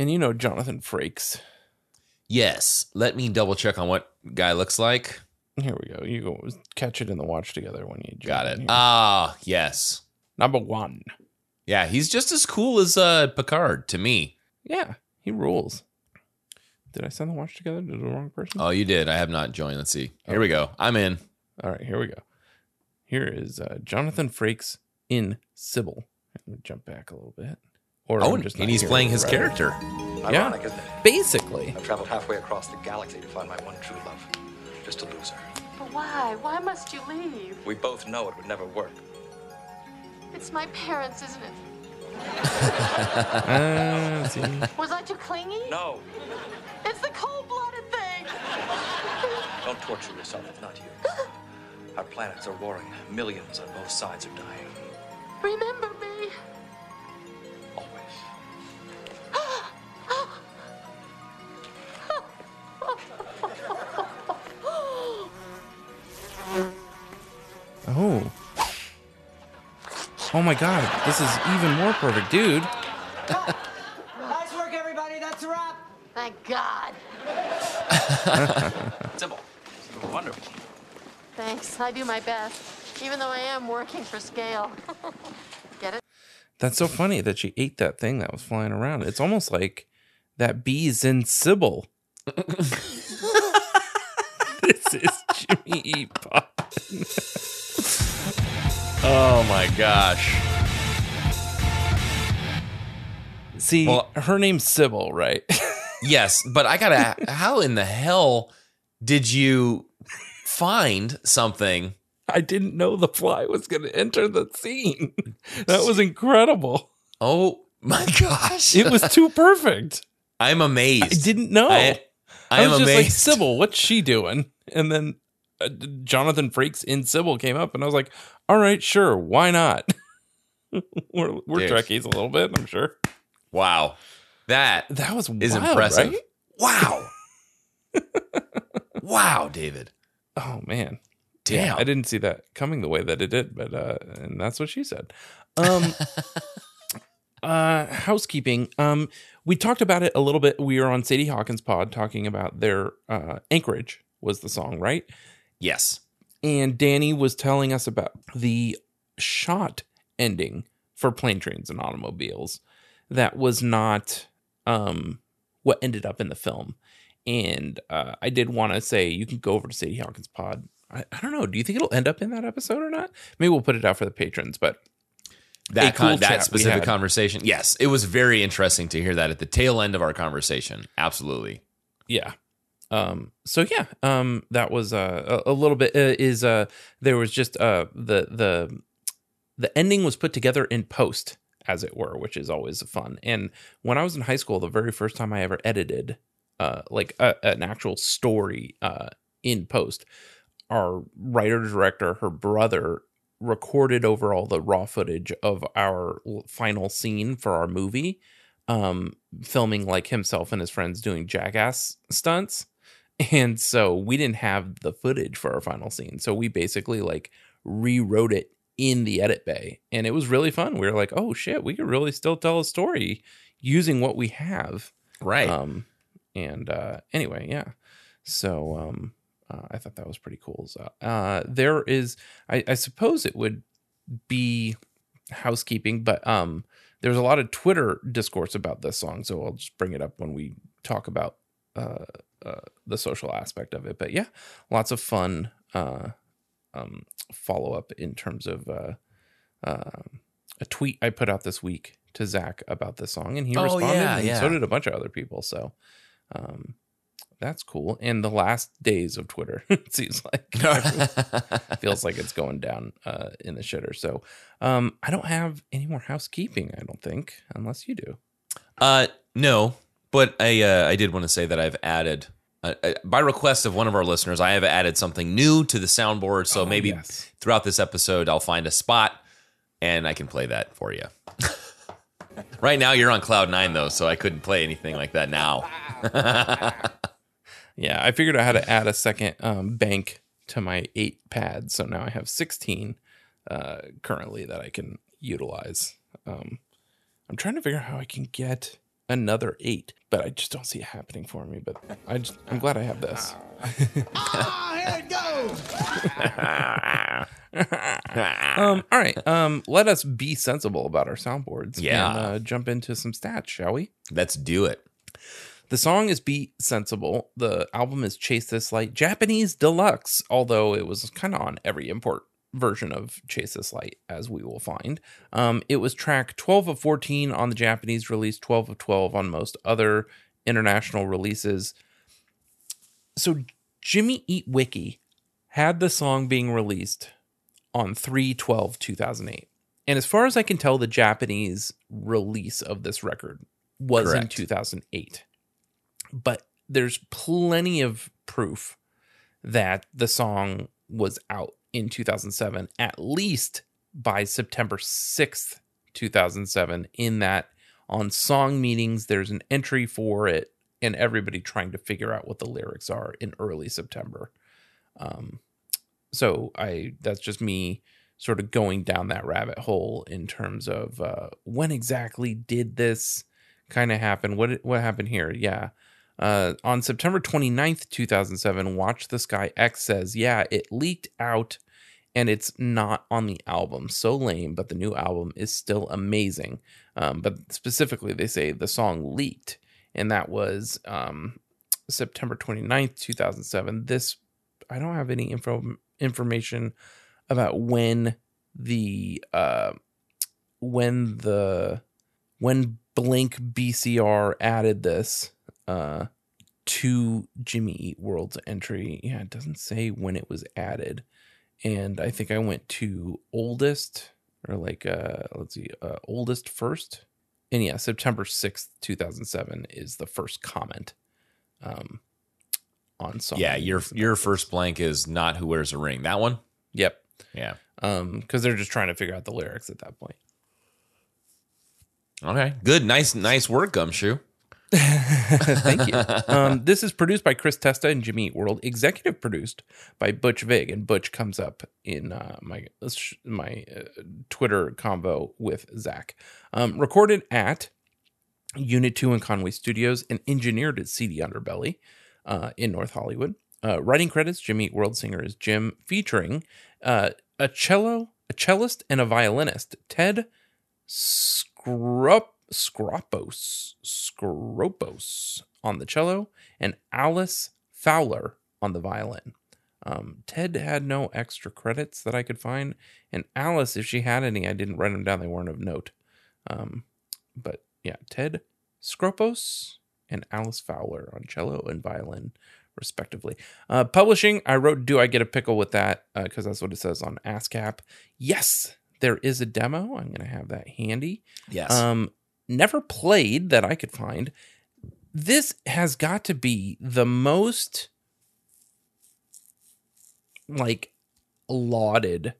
And you know Jonathan Frakes. Yes. Let me double check on what guy looks like. Here we go. You go catch it in the watch together when you Got it. Ah, yes. Number one. Yeah, he's just as cool as uh Picard to me. Yeah, he rules. Did I send the watch together to the wrong person? Oh, you did. I have not joined. Let's see. Here we go. I'm in. All right, here we go. Here is uh, Jonathan Frakes in Sybil. Let me jump back a little bit. Or Oh, I'm just and not he's playing his right. character. Ironic, isn't it? Basically. I've traveled halfway across the galaxy to find my one true love, just to lose her. But why? Why must you leave? We both know it would never work. It's my parents, isn't it? Was I too clingy? No, It's the cold-blooded thing. don't torture yourself. It's not you. Our planets are warring. Millions on both sides are dying. Remember me. Oh my god, this is even more perfect, dude. Nice work, everybody. That's a wrap. Thank God. Sybil. Sybil, wonderful. Thanks. I do my best, even though I am working for scale. Get it? That's so funny that she ate that thing that was flying around. It's almost like that bee's in Sybil. this is Jimmy Eat Pop. Oh my gosh. See, Well- her name's Sybil, right? Yes, but I gotta. how in the hell did you find something? I didn't know the fly was to enter the scene. That was incredible. Oh my gosh! It was too perfect. I'm amazed. I didn't know. I, I, I am was just amazed. like, Sybil, what's she doing? And then uh, Jonathan Frakes in Sybil came up, and I was like, all right, sure, why not? we're we're Dude. Trekkies a little bit, I'm sure. wow, that That was is wild, impressive. right? Wow, wow, David. Oh man, Damn. I didn't see that coming the way that it did, but uh, and that's what she said. Um, uh, housekeeping. Um, we talked about it a little bit. We were on Sadie Hawkins' pod talking about their uh, Anchorage was the song, right? Yes. and Danny was telling us about the shot ending for plane trains and automobiles that was not um what ended up in the film and uh, i did want to say you can go over to sadie hawkins pod I, I don't know do you think it'll end up in that episode or not maybe we'll put it out for the patrons but That cool con- that specific conversation. Yes, it was very interesting to hear that at the tail end of our conversation. Absolutely. yeah um so yeah um that was uh, a, a little bit uh, is uh there was just uh the the the ending was put together in post as it were which is always fun. And when i was in high school the very first time i ever edited uh like a, an actual story uh in post our writer director her brother recorded over all the raw footage of our final scene for our movie um filming like himself and his friends doing jackass stunts and so we didn't have the footage for our final scene. So we basically like rewrote it in the edit bay. And it was really fun. We were like oh shit we could really still tell a story using what we have. Right. um and uh anyway yeah. So um uh, i thought that was pretty cool so uh there is I, I suppose it would be housekeeping but um there's a lot of twitter discourse about this song so i'll just bring it up when we talk about uh, uh the social aspect of it but yeah lots of fun uh um follow up in terms of uh um a tweet i put out this week to zach about this song and he Oh, responded yeah, and yeah. so did a bunch of other people so um that's cool and the last days of twitter it seems like feels like it's going down uh, in the shitter. So um, I don't have any more housekeeping. I don't think, unless you do. Uh, no, but I uh, I did want to say that I've added. Uh, uh, by request of one of our listeners, I have added something new to the soundboard. So Oh, maybe yes. throughout this episode, I'll find a spot and I can play that for you. right now, you're on cloud nine though, so I couldn't play anything like that now. Yeah, I figured out how to add a second um, bank to my eight pads. So now I have 16 uh, currently that I can utilize. Um, I'm trying to figure out how I can get another eight, but I just don't see it happening for me. But I just, I'm glad I have this. Ah, here it um, all right. Um, let us be sensible about our soundboards. Yeah. And, uh, jump into some stats, shall we? Let's do it. The song is Be Sensible. The album is Chase This Light Japanese Deluxe, although it was kind of on every import version of Chase This Light, as we will find. Um, it was track 12 of 14 on the Japanese release, 12 of 12 on most other international releases. So Jimmy Eat Wiki had the song being released on 3 12 2008. And as far as I can tell, the Japanese release of this record was in 2008 but there's plenty of proof that the song was out in 2007 at least by September 6th 2007 in that on song meanings there's an entry for it and everybody trying to figure out what the lyrics are in early September. Um so I that's just me sort of going down that rabbit hole in terms of uh when exactly did this kind of happen? What what happened here? Yeah uh, on September 29th, 2007, Watch the Sky X says, Yeah, it leaked out and it's not on the album. So lame, but the new album is still amazing. Um, but specifically, they say the song leaked, and that was um, September 29th, 2007. This, I don't have any info information about when the, uh, when the, when Blink BCR added this uh to Jimmy Eat World's entry. Yeah, it doesn't say when it was added. And I think I went to oldest or like uh let's see, uh oldest first. And yeah, September 6th, 2007 is the first comment um on song. Yeah, your your first blank is not who wears a ring. That one? Yep. Yeah. Um cuz they're just trying to figure out the lyrics at that point. Okay. Good. Nice nice work, Gumshoe. Thank you. Um, this is produced by Chris Testa and Jimmy Eat World, executive produced by Butch Vig, and Butch comes up in uh, my my uh, Twitter convo with Zach. Um, recorded at Unit Two in Conway Studios, and engineered at Seedy Underbelly uh, in North Hollywood. Uh, writing credits: Jimmy Eat World singer is Jim, featuring uh, a cello, a cellist, and a violinist. Ted Scrup. Scropos, Scropos on the cello, and Alice Fowler on the violin. Um, Ted had no extra credits that I could find, and Alice, if she had any, I didn't write them down; they weren't of note. Um, but yeah, Ted Scropos and Alice Fowler on cello and violin, respectively. Uh, publishing, I wrote, "Do I get a pickle with that?" Because that's what it says on ASCAP. Yes, there is a demo. I'm going to have that handy Yes. um never played that i could find this has got to be the most like lauded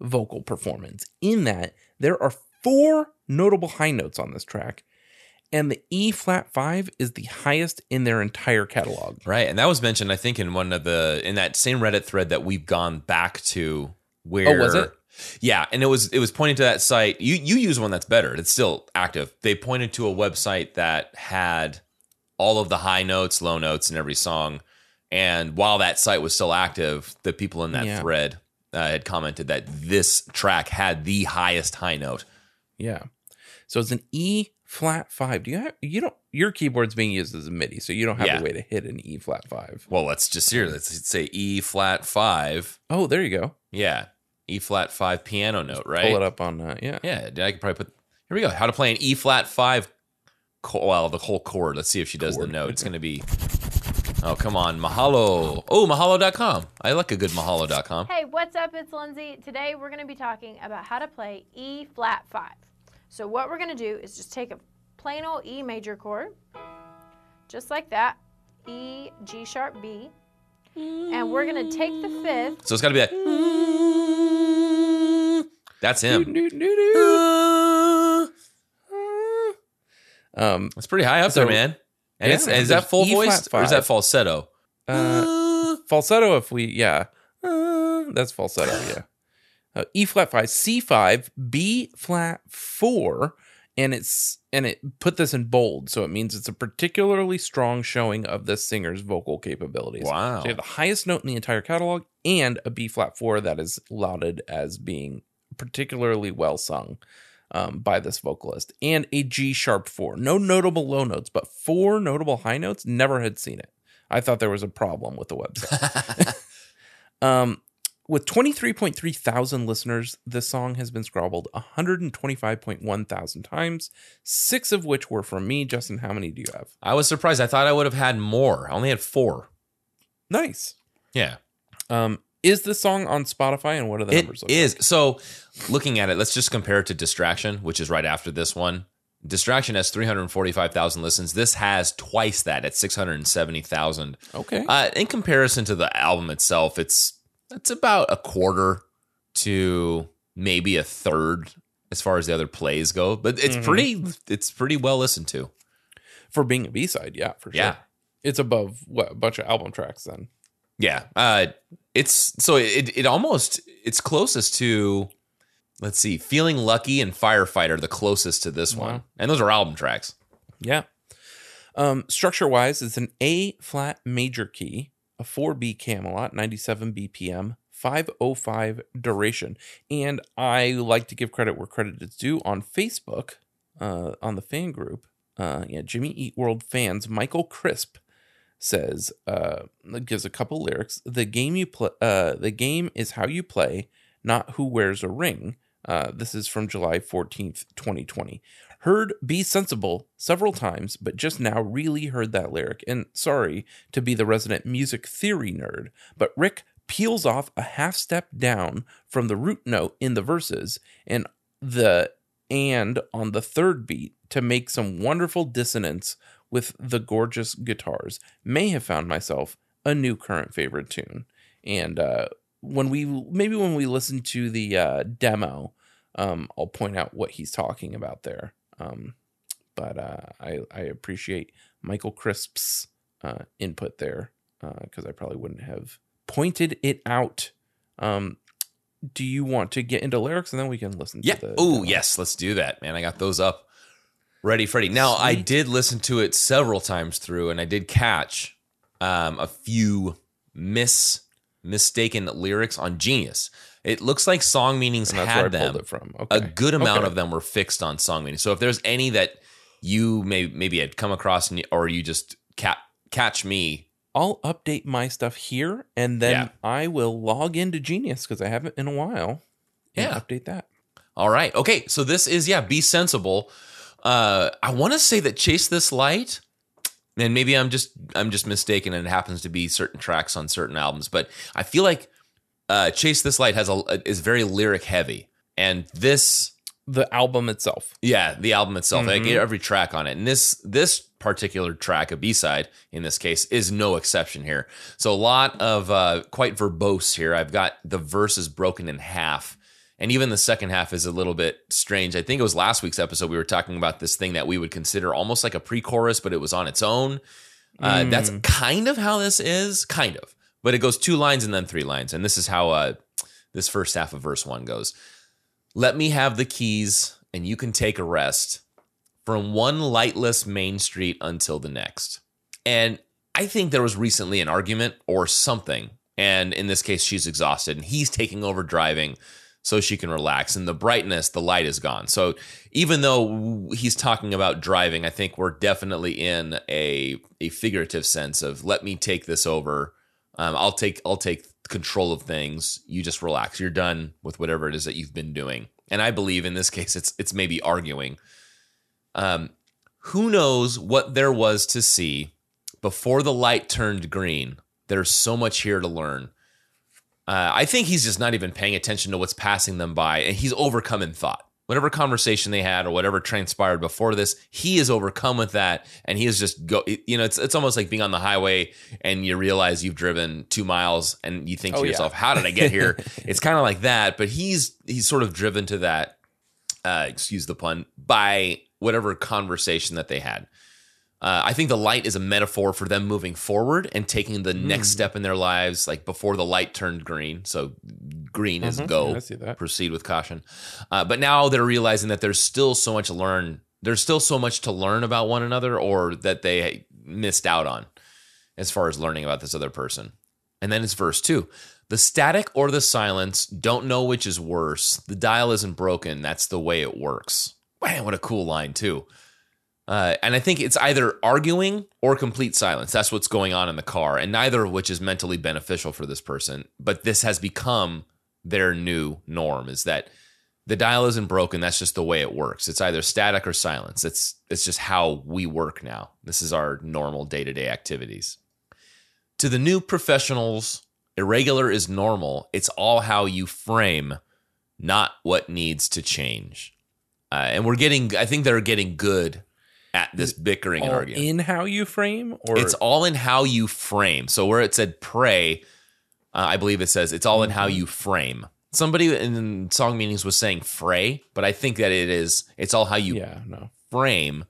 vocal performance in that there are four notable high notes on this track and the e flat 5 is the highest in their entire catalog right. And that was mentioned, I think, in one of the in that same Reddit thread that we've gone back to where Oh, was it? Yeah, and it was it was pointing to that site. You you use one that's better. It's still active. They pointed to a website that had all of the high notes, low notes in every song. And while that site was still active, the people in that Yeah. thread uh, had commented that this track had the highest high note. yeah so it's an e flat 5 do you have you don't your keyboard's being used as a midi so you don't have Yeah. a way to hit an e flat 5 Well, let's just hear. Let's say E flat five. oh there you go Yeah, E flat five piano note. Right. pull it up on that. yeah Yeah, I could probably put. Here we go. How to play an E flat five. cho- Well, the whole chord. Let's see if she does Chord. the note. It's going to be. Oh, come on. Mahalo. Oh, mahalo.com. I like a good mahalo.com. Hey, what's up? It's Lindsay. Today we're going to be talking about how to play E flat 5. So, what we're going to do is just take a plain old E major chord, just like that E, G sharp, B, and we're going to take the fifth. So it's got to be that. That's him. um That's pretty high up So- there, man. And Yeah, it's, is that full E flat voiced or is that falsetto? uh falsetto if we yeah uh, that's falsetto yeah uh, e flat 5 c5 b flat 4 and it's and it put this in bold, so it means it's a particularly strong showing of this singer's vocal capabilities. Wow. So you have the highest note in the entire catalog and a B flat four that is lauded as being particularly well sung um, by this vocalist, and a G sharp four. No notable low notes, but four notable high notes. Never had seen it. I thought there was a problem with the website. um, with 23.3 thousand listeners, the song has been scrobbled 125.1 thousand times, six of which were from me. Justin, how many do you have? I was surprised. I thought I would have had more. I only had four. Nice. Yeah. Um, is this song on Spotify and what are the It numbers? look is. So looking at it, let's just compare it to Distraction, which is right after this one. Distraction has 345,000 listens. This has twice that at 670,000. like? Okay. Uh, in comparison to the album itself, it's it's about a quarter to maybe a third as far as the other plays go, but it's Mhm. pretty it's pretty well listened to. for being a B side, yeah, for sure. Yeah. It's above what a bunch of album tracks then. Yeah. Uh it's so it it almost it's closest to let's see, Feeling Lucky and Firefighter the closest to this one. And those are album tracks. Yeah. Um, structure wise, it's an A flat major key, a 4B Camelot, 97 BPM, 505 duration. And I like to give credit where credit is due on Facebook, uh, on the fan group. Uh, yeah, Jimmy Eat World fans, Michael Crisp says, uh, gives a couple lyrics. The game you play, uh, the game is how you play, not who wears a ring. Uh, this is from July 14th, 2020. Heard Be Sensible several times, but just now really heard that lyric. And sorry to be the resident music theory nerd, but Rick peels off a half step down from the root note in the verses and the and on the third beat to make some wonderful dissonance with the gorgeous guitars. May have found myself a new current favorite tune. And uh, when we maybe when we listen to the uh, demo, um, I'll point out what he's talking about there. Um, but uh, I I appreciate Michael Crisp's uh, input there uh, because I probably wouldn't have pointed it out. Um, do you want to get into lyrics and then we can listen? Yeah. Oh, yes. Let's do that, man. I got those up ready, Freddie. Now, I did listen to it several times through, and I did catch um, a few miss mistaken lyrics on Genius. It looks like song meanings And that's where I had them. from. A good amount Okay. of them were fixed on song meanings. So if there's any that you may maybe had come across, and or you just ca- catch me, I'll update my stuff here and then Yeah. I will log into Genius because I haven't in a while. And Yeah. update that. All right. Okay. So this is yeah. Be sensible. Uh, I want to say that chase this light, and maybe I'm just I'm just mistaken, and it happens to be certain tracks on certain albums, but I feel like uh, chase this light has a is very lyric heavy, and this The album itself. yeah the album itself like Mhm. every track on it, and this this particular track a B side in this case is no exception here. So a lot of uh, quite verbose here. I've got the verses broken in half and even the second half is a little bit strange. I think it was last week's episode we were talking about this thing that we would consider almost like a pre-chorus, but it was on its own. Uh, Mm. That's kind of how this is, kind of, but it goes two lines and then three lines, and this is how uh, this first half of verse one goes. Let me have the keys, and you can take a rest from one lightless main street until the next. And I think there was recently an argument or something, and in this case, she's exhausted, and he's taking over driving so she can relax. And the brightness, the light is gone. So even though he's talking about driving, I think we're definitely in a a figurative sense of let me take this over. Um, I'll take I'll take control of things. You just relax. You're done with whatever it is that you've been doing. And I believe in this case, it's it's maybe arguing. Um, who knows what there was to see before the light turned green? There's so much here to learn. Uh, I think he's just not even paying attention to what's passing them by, and he's overcome in thought. Whatever conversation they had or whatever transpired before this, he is overcome with that, and he is just go. You know, it's it's almost like being on the highway and you realize you've driven two miles, and you think to Oh, yeah. yourself, "How did I get here?" it's kind of like that, but he's he's sort of driven to that. Uh, excuse the pun by whatever conversation that they had. Uh, I think the light is a metaphor for them moving forward and taking the Hmm. next step in their lives, like before the light turned green. So green is Mhm. go, Yeah, I see that. proceed with caution. Uh, but now they're realizing that there's still so much to learn there's still so much to learn about one another or that they missed out on as far as learning about this other person. And then it's verse two. The static or the silence, don't know which is worse. The dial isn't broken. That's the way it works. Man, what a cool line, too. Uh, and I think it's either arguing or complete silence. That's what's going on in the car, and neither of which is mentally beneficial for this person. But this has become their new norm is that the dial isn't broken. That's just the way it works. It's either static or silence. It's it's just how we work now. This is our normal day to day activities. To the new professionals, irregular is normal. It's all how you frame, not what needs to change. Uh, and we're getting, I think they're getting good at this bickering and arguing. in how you frame, or It's all in how you frame. So where it said pray, uh, I believe it says it's all in how Mm-hmm. you frame. Somebody in song meanings was saying fray, but I think that it is it's all how you yeah, no, frame,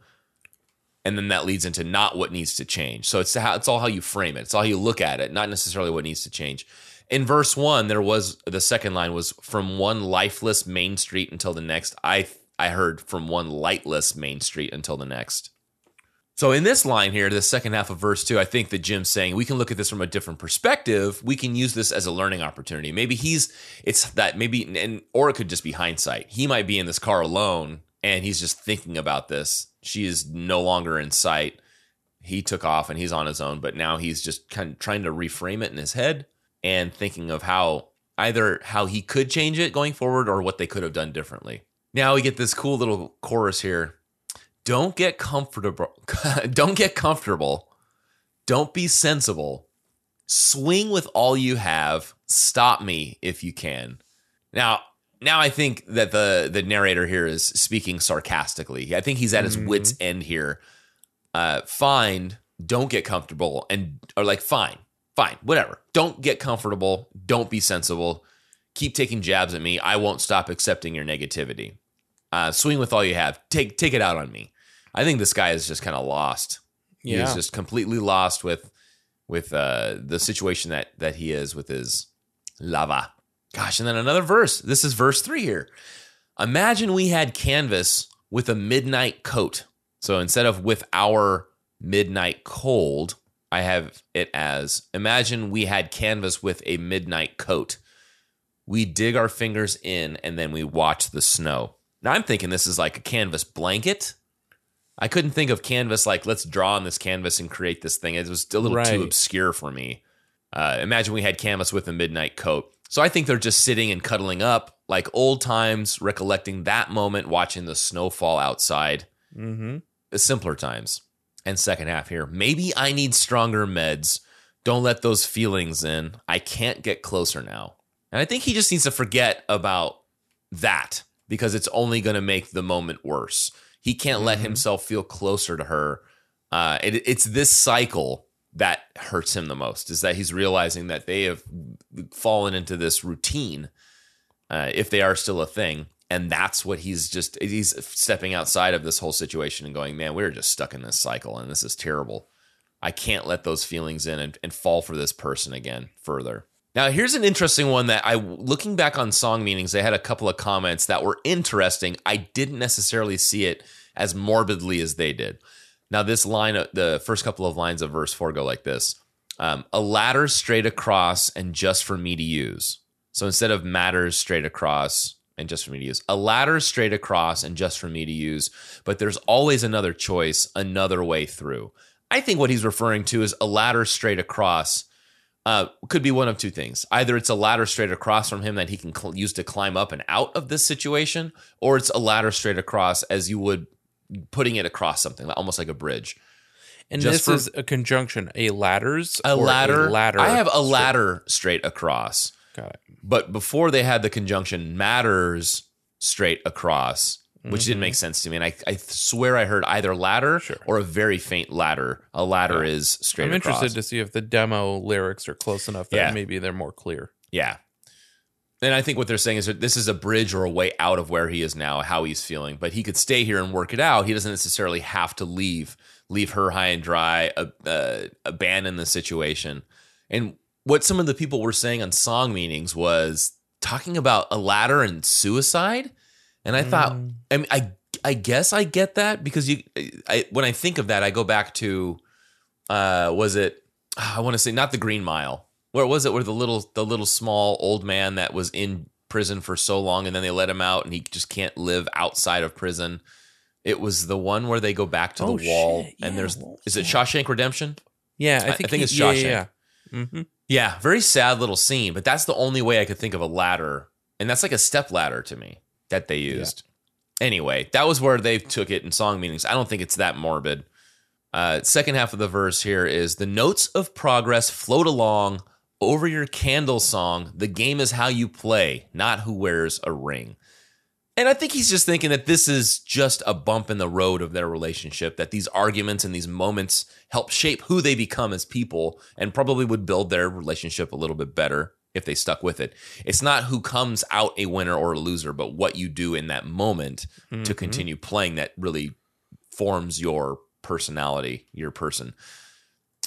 and then that leads into not what needs to change. So it's how it's all how you frame it. It's all how you look at it, not necessarily what needs to change. In verse one, there was the second line was from one lifeless main street until the next. I I heard from one lightless main street until the next. So in this line here, the second half of verse two, I think that Jim's saying we can look at this from a different perspective. We can use this as a learning opportunity. Maybe he's it's that maybe and or it could just be hindsight. He might be in this car alone and he's just thinking about this. She is no longer in sight. He took off and he's on his own, but now he's just kind of trying to reframe it in his head and thinking of how either how he could change it going forward or what they could have done differently. Now we get this cool little chorus here. Don't get comfortable don't get comfortable. Don't be sensible. Swing with all you have. Stop me if you can. Now now i think that the the narrator here is speaking sarcastically. I think he's at his wits end here. Uh find don't get comfortable and or like fine fine whatever. Don't get comfortable. Don't be sensible. Keep taking jabs at me. I won't stop accepting your negativity uh, swing with all you have. Take take it out on me. I think this guy is just kind of lost. Yeah. is just completely lost with with uh, the situation that that he is with his lava. Gosh, and then another verse. This is verse three here. Imagine we had canvas with a midnight coat. So instead of with our midnight cold, I have it as imagine we had canvas with a midnight coat. We dig our fingers in and then we watch the snow. Now I'm thinking this is like a canvas blanket. I couldn't think of canvas like let's draw on this canvas and create this thing. It was a little Right. too obscure for me. Uh, imagine we had canvas with a midnight coat. So I think they're just sitting and cuddling up like old times, recollecting that moment, watching the snow fall outside. mm-hmm. Simpler times. And second half here, maybe I need stronger meds. Don't let those feelings in. I can't get closer now. And I think he just needs to forget about that because it's only going to make the moment worse. He can't let himself feel closer to her. Uh, it, it's this cycle that hurts him the most is that he's realizing that they have fallen into this routine uh, if they are still a thing and that's what he's just he's stepping outside of this whole situation and going man we're just stuck in this cycle and this is terrible i can't let those feelings in and, and fall for this person again further now here's an interesting one that i looking back on song meanings they had a couple of comments that were interesting i didn't necessarily see it as morbidly as they did now this line the first couple of lines of verse 4 go like this um, a ladder straight across and just for me to use so instead of matters straight across and just for me to use, a ladder straight across and just for me to use, but there's always another choice, another way through. I think what he's referring to is a ladder straight across. Uh, could be one of two things. Either it's a ladder straight across from him that he can cl- use to climb up and out of this situation, or it's a ladder straight across as you would putting it across something, almost like a bridge. And Just this for- is a conjunction, a ladders, A or ladder. ladder. I have a straight- ladder straight across. Got it. But before they had the conjunction matters straight across, which didn't make sense to me. And I, I swear I heard either ladder Sure. or a very faint ladder. A ladder is straight I'm across. interested to see if the demo lyrics are close enough that Yeah. maybe they're more clear. yeah. And I think what they're saying is that this is a bridge or a way out of where he is now, how he's feeling. But he could stay here and work it out. He doesn't necessarily have to leave, leave her high and dry, uh, uh, abandon the situation. And what some of the people were saying on song meanings was talking about a ladder and suicide. And I thought, I mean, I I guess I get that because you I when I think of that I go back to uh was it I want to say not the Green Mile. Where was it where the little the little small old man that was in prison for so long and then they let him out and he just can't live outside of prison. It was the one where they go back to Oh, the wall shit. and Yeah, there's is it? Shawshank Redemption? Yeah, I I- I think, think he- it's Shawshank. Yeah, yeah. hmm Yeah, very sad little scene, but that's the only way I could think of a ladder. And that's like a step ladder to me that they used. Anyway, that was where they took it in song meanings. I don't think it's that morbid. Uh, second half of the verse here is the notes of progress float along over your candle song. The game is how you play, not who wears a ring. And I think he's just thinking that this is just a bump in the road of their relationship, that these arguments and these moments help shape who they become as people and probably would build their relationship a little bit better if they stuck with it. It's not who comes out a winner or a loser, but what you do in that moment to continue playing that really forms your personality, your person.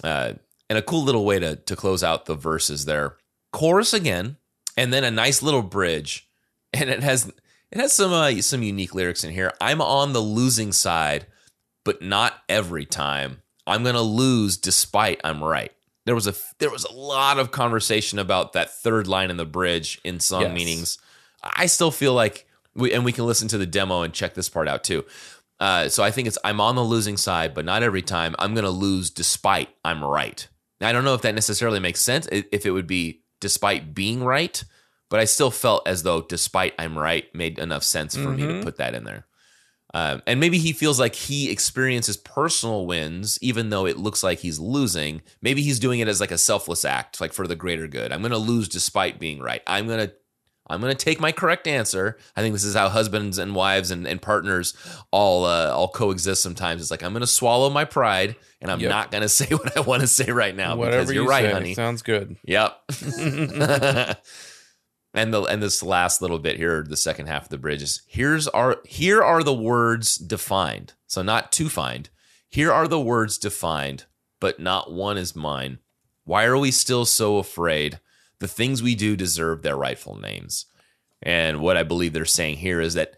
Uh, and a cool little way to to close out the verses there. Chorus again, and then a nice little bridge, and it has it has some uh, some unique lyrics in here. I'm on the losing side, but not every time. I'm gonna lose despite I'm right. There was a there was a lot of conversation about that third line in the bridge in song Yes. meanings. I still feel like we and we can listen to the demo and check this part out too. Uh, so I think it's I'm on the losing side, but not every time. I'm going to lose despite I'm right. I don't know if that necessarily makes sense. If it would be despite being right, but I still felt as though despite I'm right made enough sense for me to put that in there. Um, and maybe he feels like he experiences personal wins, even though it looks like he's losing. Maybe he's doing it as like a selfless act, like for the greater good. I'm going to lose despite being right. I'm going to I'm going to take my correct answer. I think this is how husbands and wives and, and partners all uh, all coexist sometimes. It's like I'm going to swallow my pride and I'm Yep. not going to say what I want to say right now Whatever because you're you right, say, honey. Sounds good. Yep. and the and this last little bit here, the second half of the bridge is here's our here are the words defined. So not to find. Here are the words defined, but not one is mine. Why are we still so afraid? The things we do deserve their rightful names. And what I believe they're saying here is that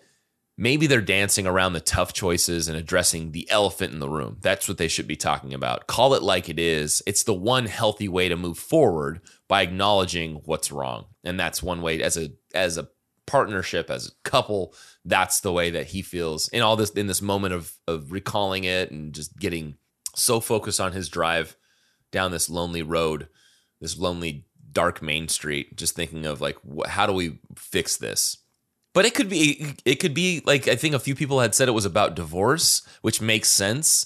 maybe they're dancing around the tough choices and addressing the elephant in the room. That's what they should be talking about. Call it like it is. It's the one healthy way to move forward by acknowledging what's wrong. And that's one way as a as a partnership as a couple, that's the way that he feels in all this in this moment of of recalling it and just getting so focused on his drive down this lonely road, this lonely dark main street, just thinking of like wh- how do we fix this? But it could be it could be like I think a few people had said it was about divorce, which makes sense.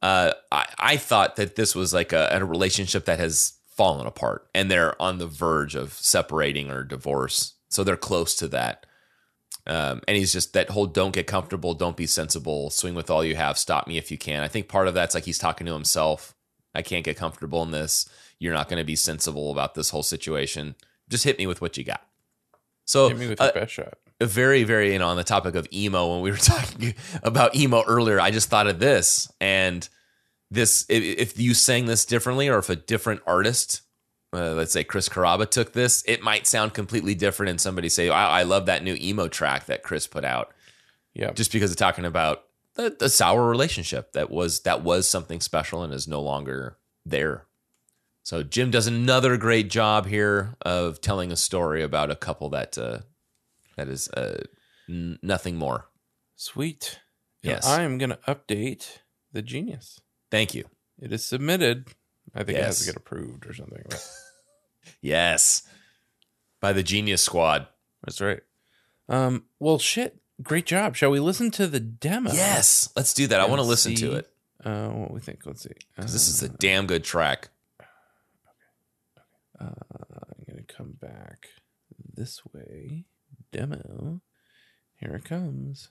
Uh, I I thought that this was like a, a relationship that has fallen apart and they're on the verge of separating or divorce, so they're close to that. Um, and he's just that whole "don't get comfortable, don't be sensible, swing with all you have, stop me if you can." I think part of that's like he's talking to himself. I can't get comfortable in this. You're not going to be sensible about this whole situation. Just hit me with what you got. So Hit me with uh, best shot. very very you know on the topic of emo when we were talking about emo earlier i just thought of this and this if, if you sang this differently or if a different artist uh, let's say chris carrabba took this it might sound completely different and somebody say I, I love that new emo track that chris put out Yeah. just because it's talking about the, the sour relationship that was that was something special and is no longer there so jim does another great job here of telling a story about a couple that uh, that is uh, n- nothing more Sweet. Yes. I'm going to update the genius. Thank you It is submitted. I think it has to get approved or something. yes by the genius squad That's right. Um. Well, shit. Great job. Shall we listen to the demo? yes let's do that i want to listen to it Uh, what we think? Let's see. Uh, this is a damn good track I'm gonna come back this way. Demo. Here it comes.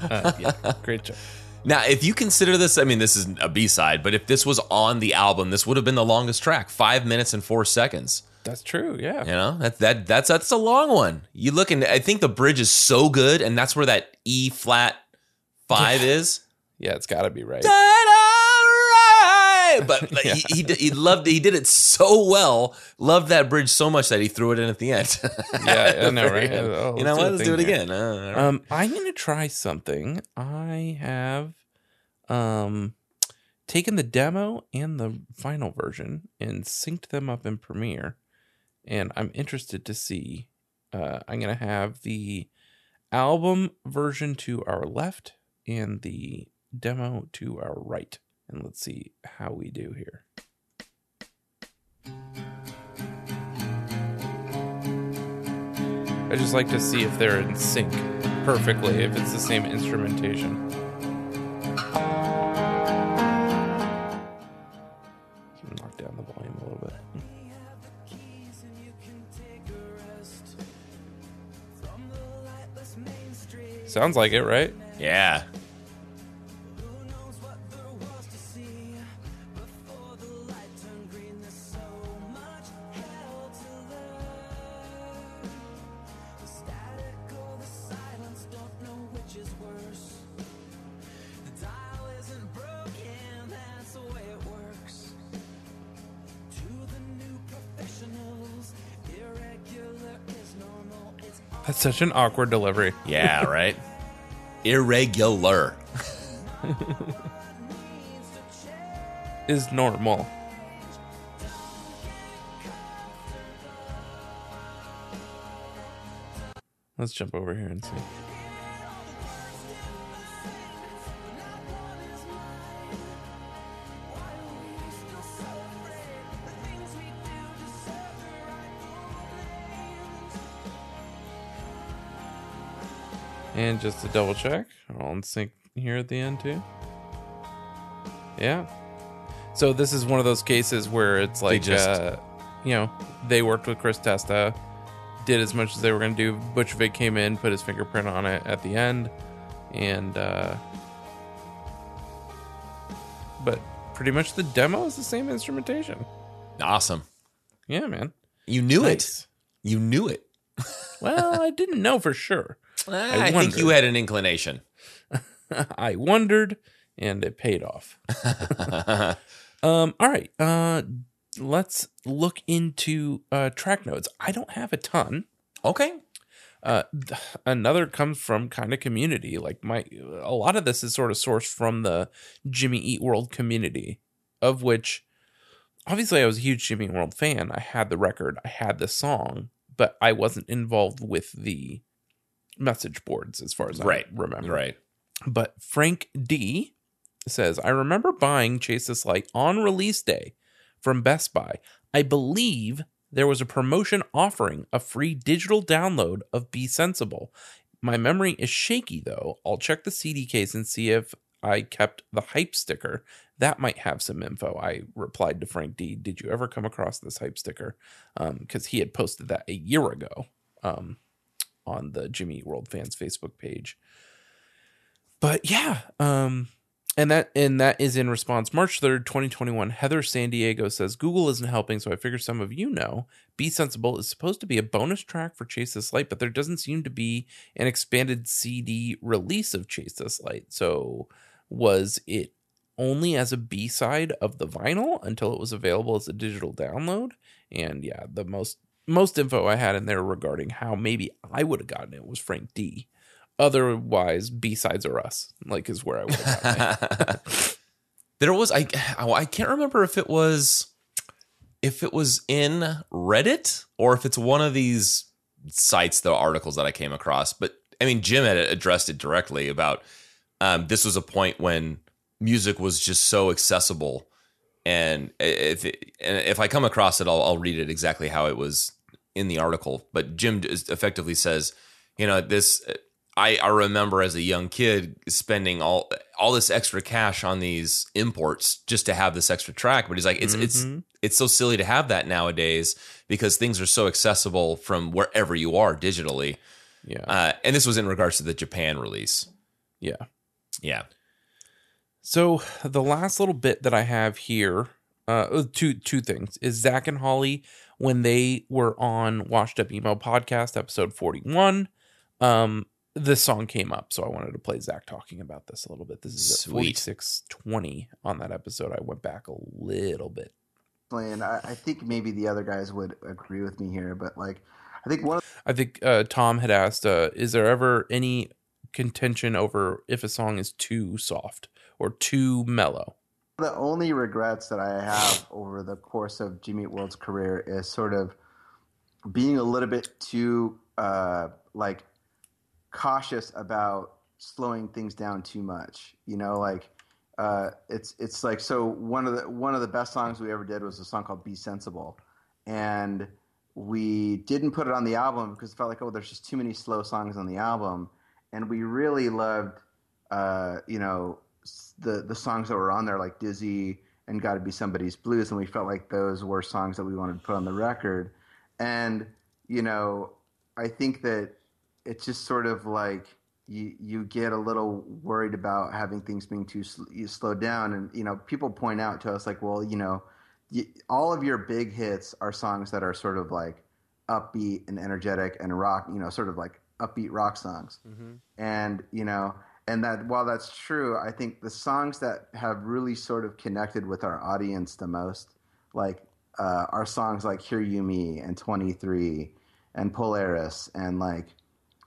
Uh, yeah. Great job. Now, if you consider this, I mean, this is a B side, but if this was on the album, this would have been the longest track, five minutes and four seconds. That's true. Yeah. You know, that that that's that's a long one. You look and I think the bridge is so good, and that's where that E flat five is. Yeah, it's got to be right. Alright! But like, he, he he loved he did it so well, loved that bridge so much that he threw it in at the end. Yeah, I know, right? Oh, you know let's do what? Let's do it here. again. Uh, right. Um, I'm gonna try something. I have um taken the demo and the final version and synced them up in Premiere. and I'm interested to see. Uh, I'm gonna have the album version to our left and the demo to our right, and let's see how we do here. I just like to see if they're in sync perfectly, if it's the same instrumentation. Knock down the volume a little bit. Sounds like it, right? Yeah. That's such an awkward delivery. Yeah, right? Irregular. Is normal. Let's jump over here and see. And just to double check, all in sync here at the end too. Yeah. So this is one of those cases where it's like, just- uh, you know, they worked with Chris Testa, did as much as they were going to do. Butch Vig came in, put his fingerprint on it at the end, and uh, but pretty much the demo is the same instrumentation. Awesome. Yeah, man. You knew Nice. it. You knew it. Well, I didn't know for sure. I, think you had an inclination. I wondered, and it paid off. um, all right. Uh, let's look into uh, track notes. I don't have a ton. Okay. Uh, another comes from kind of community. Like my, a lot of this is sort of sourced from the Jimmy Eat World community, of which, obviously, I was a huge Jimmy Eat World fan. I had the record, I had the song, but I wasn't involved with the message boards as far as Right. I remember. Right. But Frank D says, I remember buying Chase This Light on release day from Best Buy. I believe there was a promotion offering a free digital download of Be Sensible. My memory is shaky though. I'll check the CD case and see if I kept the hype sticker. That might have some info. I replied to Frank D. Did you ever come across this hype sticker? Because he had posted that a year ago um, on the Jimmy World Fans Facebook page. But yeah um and that and that is in response. March 3rd 2021 heather san diego says google isn't helping so i figure some of you know. Be sensible is supposed to be a bonus track for chase this light but there doesn't seem to be an expanded cd release of chase this light. So was it only as a b-side of the vinyl until it was available as a digital download? And yeah the most most info i had in there regarding how maybe i would have gotten it was frank d otherwise b-sides are us like is where i it. There was I I can't remember if it was if it was in Reddit or if it's one of these sites, the articles that I came across. But I mean, Jim had addressed it directly about um, this was a point when music was just so accessible, and if it, and if I come across it, I'll, I'll read it exactly how it was in the article. But Jim effectively says, you know, this. I, I remember as a young kid spending all all this extra cash on these imports just to have this extra track. But he's like, it's it's Mhm. it's so silly to have that nowadays because things are so accessible from wherever you are digitally. yeah Uh, and this was in regards to the Japan release. yeah Yeah. So the last little bit that I have here, uh, two two things is Zach and Holly when they were on Washed Up Emo podcast episode forty one. Um, this song came up, so I wanted to play Zach talking about this a little bit. This is at Sweet. forty six twenty on that episode. I went back a little bit. and I, I think maybe the other guys would agree with me here, but like I think one of I think uh, Tom had asked, uh, "Is there ever any contention over if a song is too soft or too mellow?" The only regrets that I have over the course of Jimmy World's career is sort of being a little bit too uh, like cautious about slowing things down too much. You know, like uh, it's it's like so one of the one of the best songs we ever did was a song called "Be Sensible," and we didn't put it on the album because it felt like oh there's just too many slow songs on the album, and we really loved uh, you know the the songs that were on there like Dizzy and Got to Be Somebody's Blues, and we felt like those were songs that we wanted to put on the record, and you know I think that it's just sort of like you you get a little worried about having things being too sl- slowed down, and you know people point out to us like, well, you know, all of your big hits are songs that are sort of like upbeat and energetic and rock, you know, sort of like upbeat rock songs, mm-hmm. and you know. And that while that's true, I think the songs that have really sort of connected with our audience the most, like uh, songs like "Hear You Me" and "23" and "Polaris" and like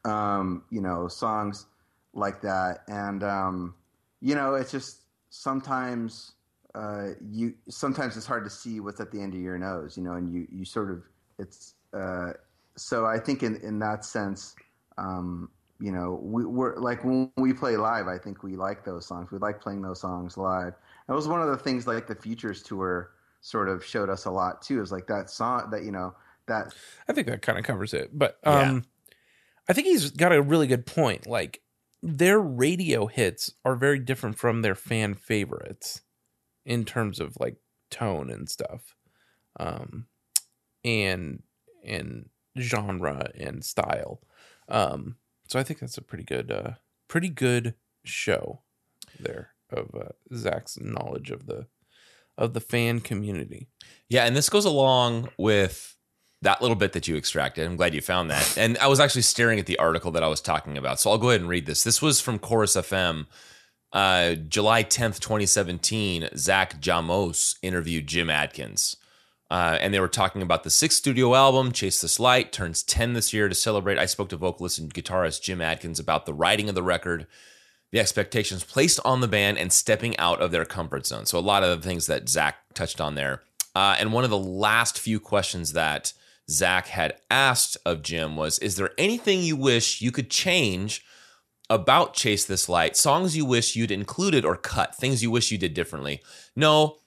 um, you know, songs like that. And, um, you know, it's just sometimes uh, you sometimes it's hard to see what's at the end of your nose, you know, and you, you sort of it's uh, so I think in, in that sense, um, you know, we, we're like when we play live, I think we like those songs. We like playing those songs live. That was one of the things like the Futures tour sort of showed us a lot too. Is like that song that you know that I think that kind of covers it. But um I think he's got a really good point. Like their radio hits are very different from their fan favorites in terms of like tone and stuff. Um and and genre and style. Um so I think that's a pretty good uh pretty good show there of uh, Zach's knowledge of the of the fan community. Yeah, and this goes along with that little bit that you extracted. I'm glad you found that. And I was actually staring at the article that I was talking about. So I'll go ahead and read this. This was from Chorus FM, uh, July 10th, 2017. Zach Jamos interviewed Jim Adkins. Uh, and they were talking about the sixth studio album, Chase This Light, turns 10 this year to celebrate. I spoke to vocalist and guitarist Jim Adkins about the writing of the record, the expectations placed on the band, and stepping out of their comfort zone. So, a lot of the things that Zach touched on there. Uh, and one of the last few questions that Zach had asked of Jim was Is there anything you wish you could change about Chase This Light? Songs you wish you'd included or cut, things you wish you did differently? No,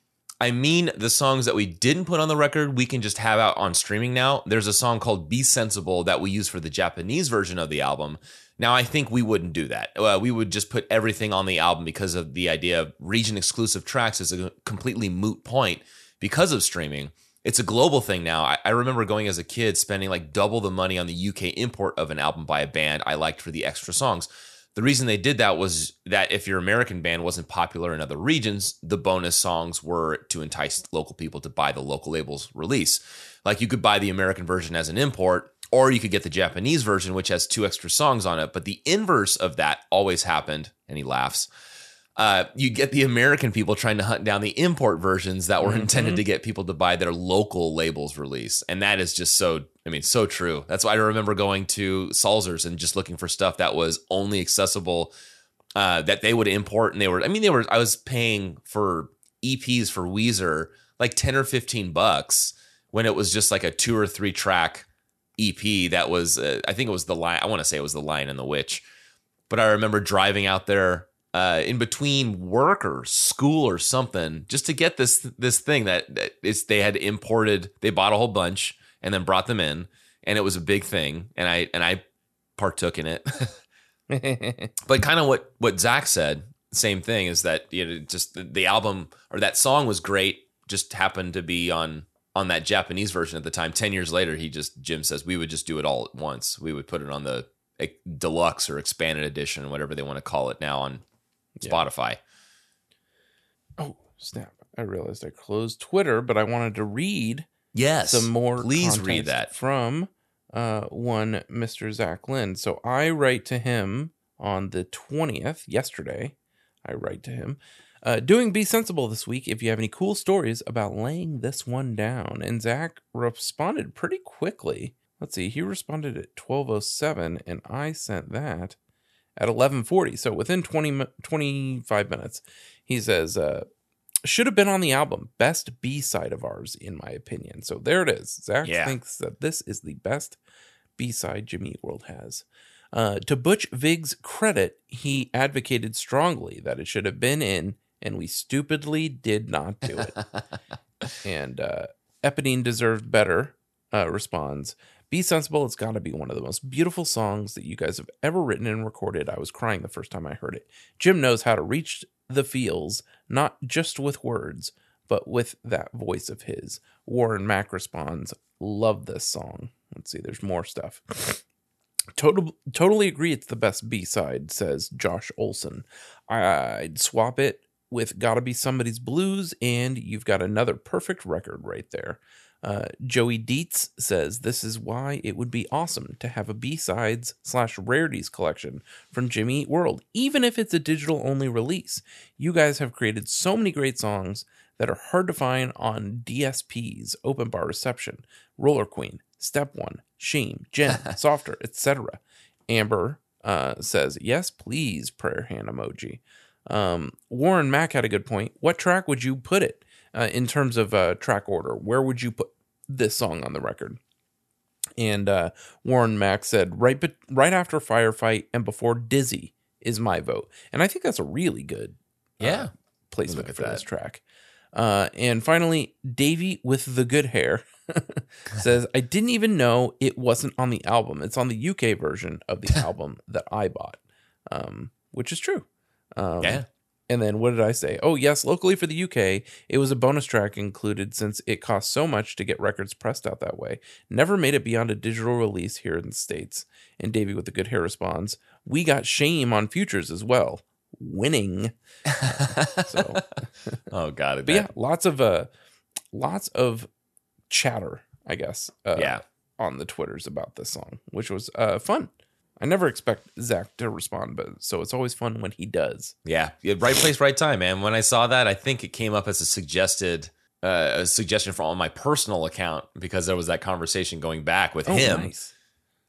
I mean the songs that we didn't put on the record, we can just have out on streaming now. There's a song called Be Sensible that we use for the Japanese version of the album. Now, I think we wouldn't do that. Uh, we would just put everything on the album because of the idea of region exclusive tracks is a completely moot point because of streaming. It's a global thing now. I, I remember going as a kid spending like double the money on the UK import of an album by a band I liked for the extra songs. The reason they did that was that if your American band wasn't popular in other regions, the bonus songs were to entice local people to buy the local label's release. Like you could buy the American version as an import, or you could get the Japanese version, which has two extra songs on it. But the inverse of that always happened, and he laughs. Uh, you get the American people trying to hunt down the import versions that were intended to get people to buy their local labels release. And that is just so, I mean, so true. That's why I remember going to Salzer's and just looking for stuff that was only accessible, uh, that they would import. And they were, I mean, they were, I was paying for EPs for Weezer like 10 or 15 bucks when it was just like a two or three track EP that was, uh, I think it was the line, I want to say it was the Lion and the Witch. But I remember driving out there uh, in between work or school or something just to get this this thing that, that is they had imported. They bought a whole bunch and then brought them in, and it was a big thing. And I and I partook in it. but kind of what what Zach said, same thing is that you know just the, the album or that song was great. Just happened to be on on that Japanese version at the time. Ten years later, he just Jim says we would just do it all at once. We would put it on the eh, deluxe or expanded edition, whatever they want to call it now on Spotify. Oh, snap. I realized I closed Twitter, but I wanted to read Yes, some more Please read that. from uh, one Mr. Zach Lind. So I write to him on the 20th, yesterday. I write to him. Uh, doing Be Sensible this week if you have any cool stories about laying this one down. And Zach responded pretty quickly. Let's see, he responded at 1207 and I sent that at 1140. So within 20, 25 minutes, he says, uh, should have been on the album. Best B side of ours, in my opinion. So there it is. Zach Yeah. thinks that this is the best B side Jimmy Eat World has. Uh, to Butch Vig's credit, he advocated strongly that it should have been in, and we stupidly did not do it. and uh, Eponine deserved better. Uh, responds, "Be sensible. It's got to be one of the most beautiful songs that you guys have ever written and recorded. I was crying the first time I heard it. Jim knows how to reach the feels, not just with words, but with that voice of his." Warren Mack responds, "Love this song." Let's see. There's more stuff. Total, totally agree. It's the best B side, says Josh Olson. I'd swap it with "Gotta Be Somebody's Blues," and you've got another perfect record right there. Uh, Joey Dietz says this is why it would be awesome to have a B sides slash rarities collection from Jimmy Eat World, even if it's a digital only release. You guys have created so many great songs that are hard to find on DSPs, Open Bar Reception, Roller Queen, Step One, Shame, Jen, Softer, etc. Amber uh, says yes, please. Prayer hand emoji. Um, Warren Mack had a good point. What track would you put it uh, in terms of uh, track order? Where would you put this song on the record? And uh, Warren Mack said right, be- right after Firefight and before Dizzy is my vote, and I think that's a really good Yeah. placement for this track. Uh, and finally, Davey with the good hair says, I didn't even know it wasn't on the album. It's on the UK version of the album that I bought, um, which is true. Um, Yeah. And then what did I say? Oh, yes, locally for the UK, it was a bonus track included since it cost so much to get records pressed out that way. Never made it beyond a digital release here in the States. And Davey with the good hair responds, We got shame on futures as well. Winning. So oh god. but yeah, lots of uh lots of chatter, I guess. Uh, Yeah. on the Twitters about this song, which was uh fun. I never expect Zach to respond, but so it's always fun when he does. Yeah, yeah, right place, right time, man. When I saw that, I think it came up as a suggested uh, a suggestion for on my personal account because there was that conversation going back with Oh, him, nice.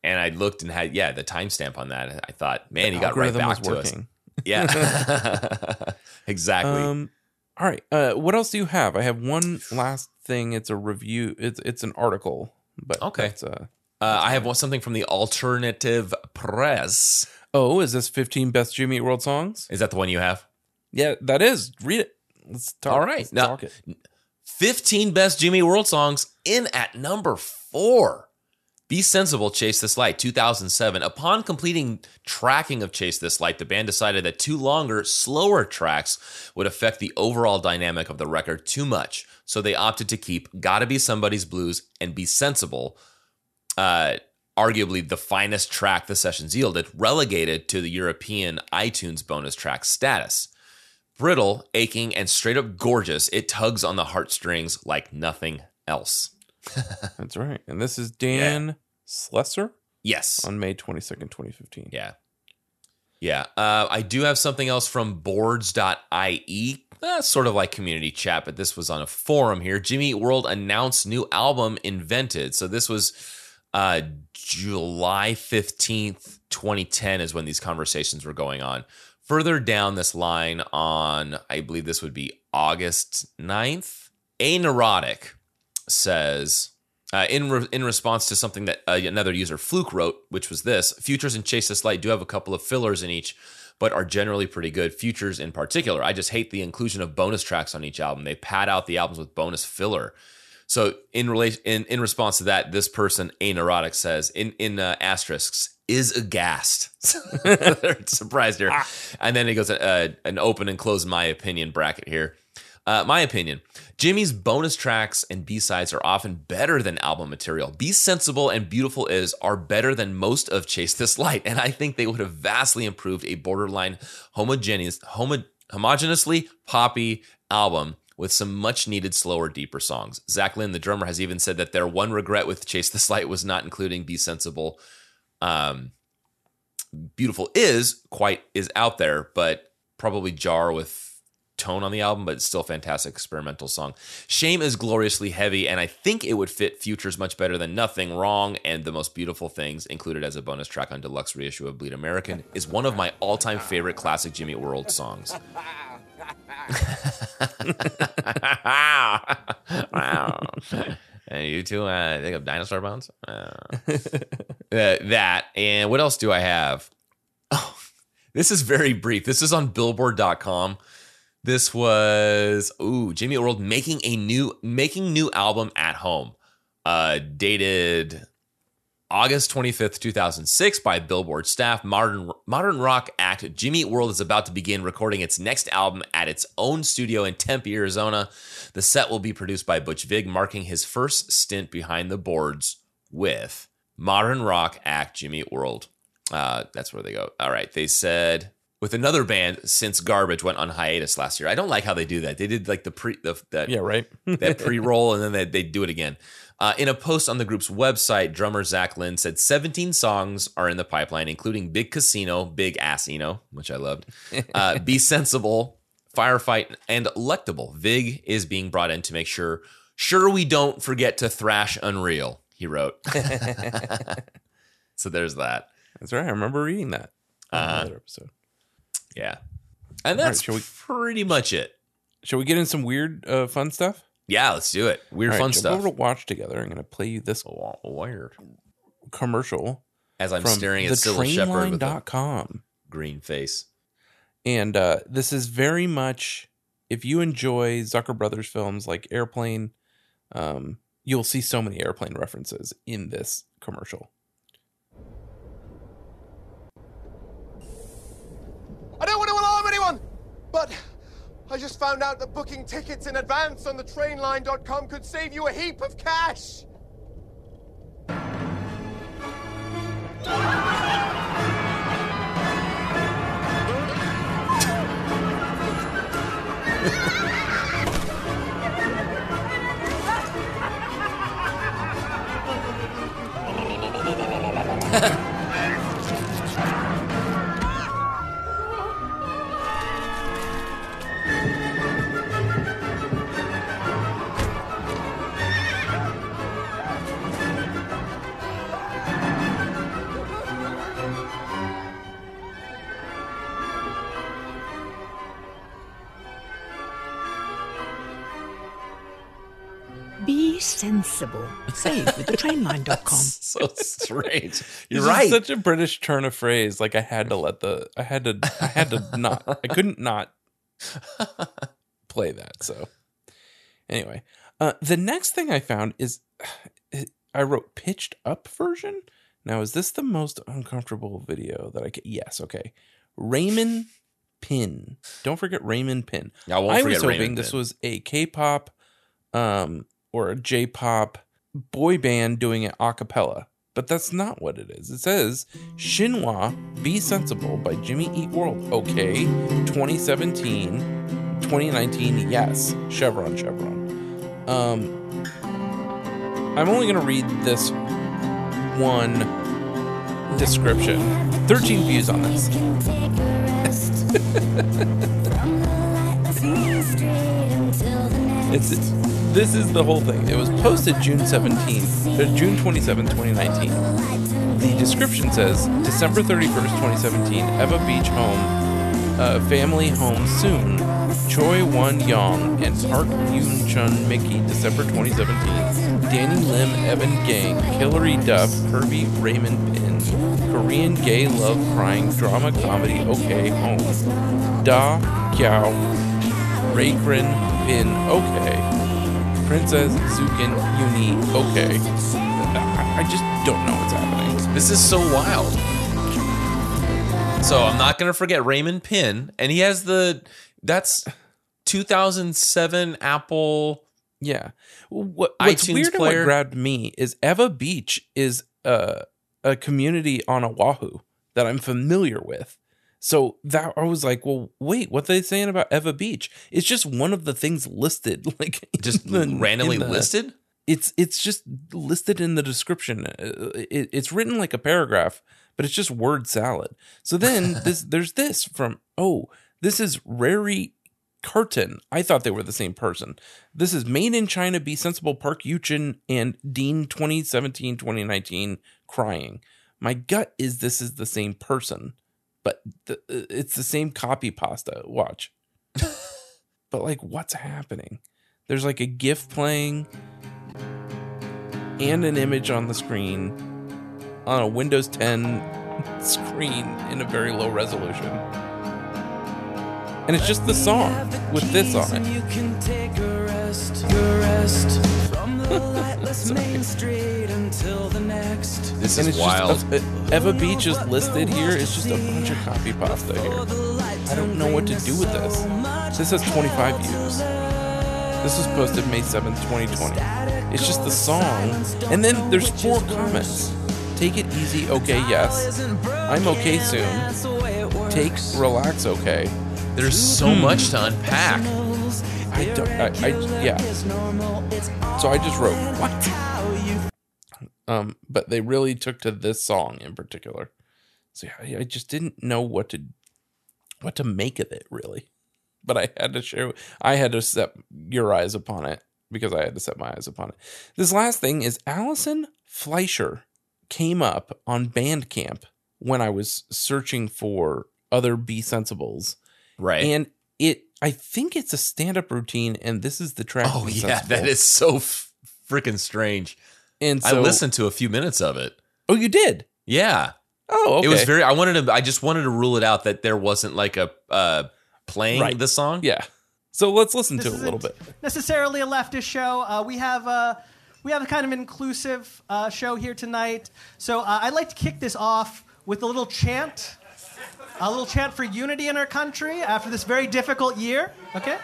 and I looked and had yeah the timestamp on that. I thought, man, The he got right back to us. working. Yeah, exactly. Um, all right. Uh, what else do you have? I have one last thing. It's a review. It's it's an article, but Okay. It's uh, uh, I have something from the alternative press. oh, is this 15 best Jimmy Eat World songs? Is that the one you have? Yeah, that is. Read it. Let's talk. All right. Let's Now- talk it. 15 best Jimmy World songs in at number four. Be Sensible, Chase This Light, 2007. Upon completing tracking of Chase This Light, the band decided that two longer, slower tracks would affect the overall dynamic of the record too much. So they opted to keep Gotta Be Somebody's Blues and Be Sensible, uh, arguably the finest track the sessions yielded, relegated to the European iTunes bonus track status. Brittle, aching, and straight up gorgeous, it tugs on the heartstrings like nothing else. That's right. And this is Dan Slessor Yes. on May 22nd, 2015. Yeah. Yeah. Uh, I do have something else from boards.ie. Uh, sort of like community chat, but this was on a forum here. Jimmy World announced new album Invented. So this was uh, July 15th, 2010 is when these conversations were going on. Further down this line on, I believe this would be August 9th, A Neurotic says, uh, in re- in response to something that uh, another user Fluke wrote, which was this: Futures and Chase This Light do have a couple of fillers in each, but are generally pretty good. Futures in particular, I just hate the inclusion of bonus tracks on each album. They pad out the albums with bonus filler. So in relation in, in response to that, this person a neurotic says in in uh, asterisks is aghast. They're surprised here, and then he goes uh, an open and close my opinion bracket here. Uh, my opinion Jimmy's bonus tracks and B sides are often better than album material. Be Sensible and Beautiful Is are better than most of Chase This Light, and I think they would have vastly improved a borderline homogeneous, homo, homogeneously poppy album with some much needed slower, deeper songs. Zach Lind, the drummer, has even said that their one regret with Chase This Light was not including Be Sensible. Um, Beautiful is quite is out there, but probably jar with tone on the album, but it's still a fantastic experimental song. Shame is gloriously heavy, and I think it would fit Futures much better than Nothing Wrong. And the most beautiful things included as a bonus track on deluxe reissue of Bleed American is one of my all-time favorite classic Jimmy World songs. Wow. And you two uh, think of dinosaur bones? Uh, uh, that. And what else do I have? Oh, this is very brief. This is on billboard.com. This was ooh, Jimmy World making a new making new album at home. Uh dated August 25th, 2006 by Billboard staff. Modern modern rock act Jimmy Eat World is about to begin recording its next album at its own studio in Tempe, Arizona. The set will be produced by Butch Vig, marking his first stint behind the boards with modern rock act Jimmy Eat World. Uh, that's where they go. All right. They said with another band since Garbage went on hiatus last year. I don't like how they do that. They did like the pre the that Yeah, right. that pre-roll and then they, they do it again. Uh, in a post on the group's website, drummer Zach Lind said 17 songs are in the pipeline, including Big Casino, Big Assino, which I loved, uh, Be Sensible, Firefight, and Electable. Vig is being brought in to make sure sure we don't forget to thrash Unreal, he wrote. so there's that. That's right. I remember reading that. another episode. Yeah. And that's shall we- pretty much it. Shall we get in some weird, uh, fun stuff? Yeah, let's do it. Weird right, fun jump stuff. Over to watch together. I'm going to play you this Weird. commercial As I'm staring at Cybill Shepherd with a green face. And uh, this is very much, if you enjoy Zucker Brothers films like Airplane, um, you'll see so many airplane references in this commercial. I don't want to alarm anyone, but I just found out that booking tickets in advance on the trainline.com could save you a heap of cash. Sensible. Save with thetrainline.com. so strange. You're This right. such a British turn of phrase. Like I had to let the, I had to, I had to not, I couldn't not play that. So anyway, uh, the next thing I found is I wrote pitched up version. Now, is this the most uncomfortable video that I can? Yes. Okay. Raymond Pin. Don't forget Raymond Pin. I won't I forget was hoping Raymond this Pin. was a K-pop, um, or a J-pop boy band doing it a cappella, but that's not what it is. It says Shinwa Be Sensible by Jimmy Eat World. Okay, 2017, 2019. Yes, Chevron, Chevron. Um, I'm only gonna read this one description. 13 views on this. It's this is the whole thing. It was posted June 17th, uh, June 27, 2019. The description says December 31st, 2017, Ewa Beach home, uh, family home soon. Choi Won Young and Park Yoon Chun Mickey, December 2017. Danny Lim, Evan Gang, Hilary Duff, Kirby Raymond Pin, Korean gay love crying drama comedy Okay Home. Da Kiao, Raykrin Pin Okay. Princess Zukin Uni Okay. I, just don't know what's happening. This is so wild. So I'm not gonna forget Raymond Pin, and he has the that's 2007 Apple. Yeah. What, what's iTunes weird and player. what grabbed me is Ewa Beach is uh, a community on Oahu that I'm familiar with. So that I was like, well, wait, what are they saying about Ewa Beach? It's just one of the things listed, like Just the- randomly the- listed. It's it's just listed in the description. Uh, It, it's written like a paragraph, but it's just word salad. So then this there's this from oh this is Rary Carton. I thought they were the same person. This is Made in China, Be Sensible, Park Yuchin, and Dean 2017 2019 crying. My gut is this is the same person, but the, uh, it's the same copy pasta. Watch. but like what's happening? There's like a GIF playing and an image on the screen on a Windows 10 screen in a very low resolution. And it's just the song with this on it. Lightless main street until the next. This And is it's wild. just uh, Ewa Beach is listed here. It's just a bunch of copy pasta here. I don't know what to do with this. This has 25 views. This was posted May 7th, 2020. It's just the song, and then there's four comments. Take it easy, okay, yes. I'm okay soon. Take, relax, okay. There's so much to unpack. I don't, I, I, yeah. So I just wrote, what? Um, but they really took to this song in particular. So yeah, I- I just didn't know what to, what to make of it really. But I had to share, I had to set your eyes upon it because I had to set my eyes upon it. This last thing is Allison Fleischer came up on Bandcamp when I was searching for other Be Sensibles. Right. And it, I think it's a stand up routine, and this is the track. oh yeah, Sensible. that is so f- freaking strange. And I listened to a few minutes of it. Oh, you did? Yeah. Oh, okay. It was very I wanted to I just wanted to rule it out that there wasn't like a uh playing Right. the song. Yeah. So let's listen This to it a little bit. necessarily a leftist show. Uh, we have uh, we have a kind of inclusive uh, show here tonight. So uh, I'd like to kick this off with a little chant, a little chant for unity in our country after this very difficult year. Okay.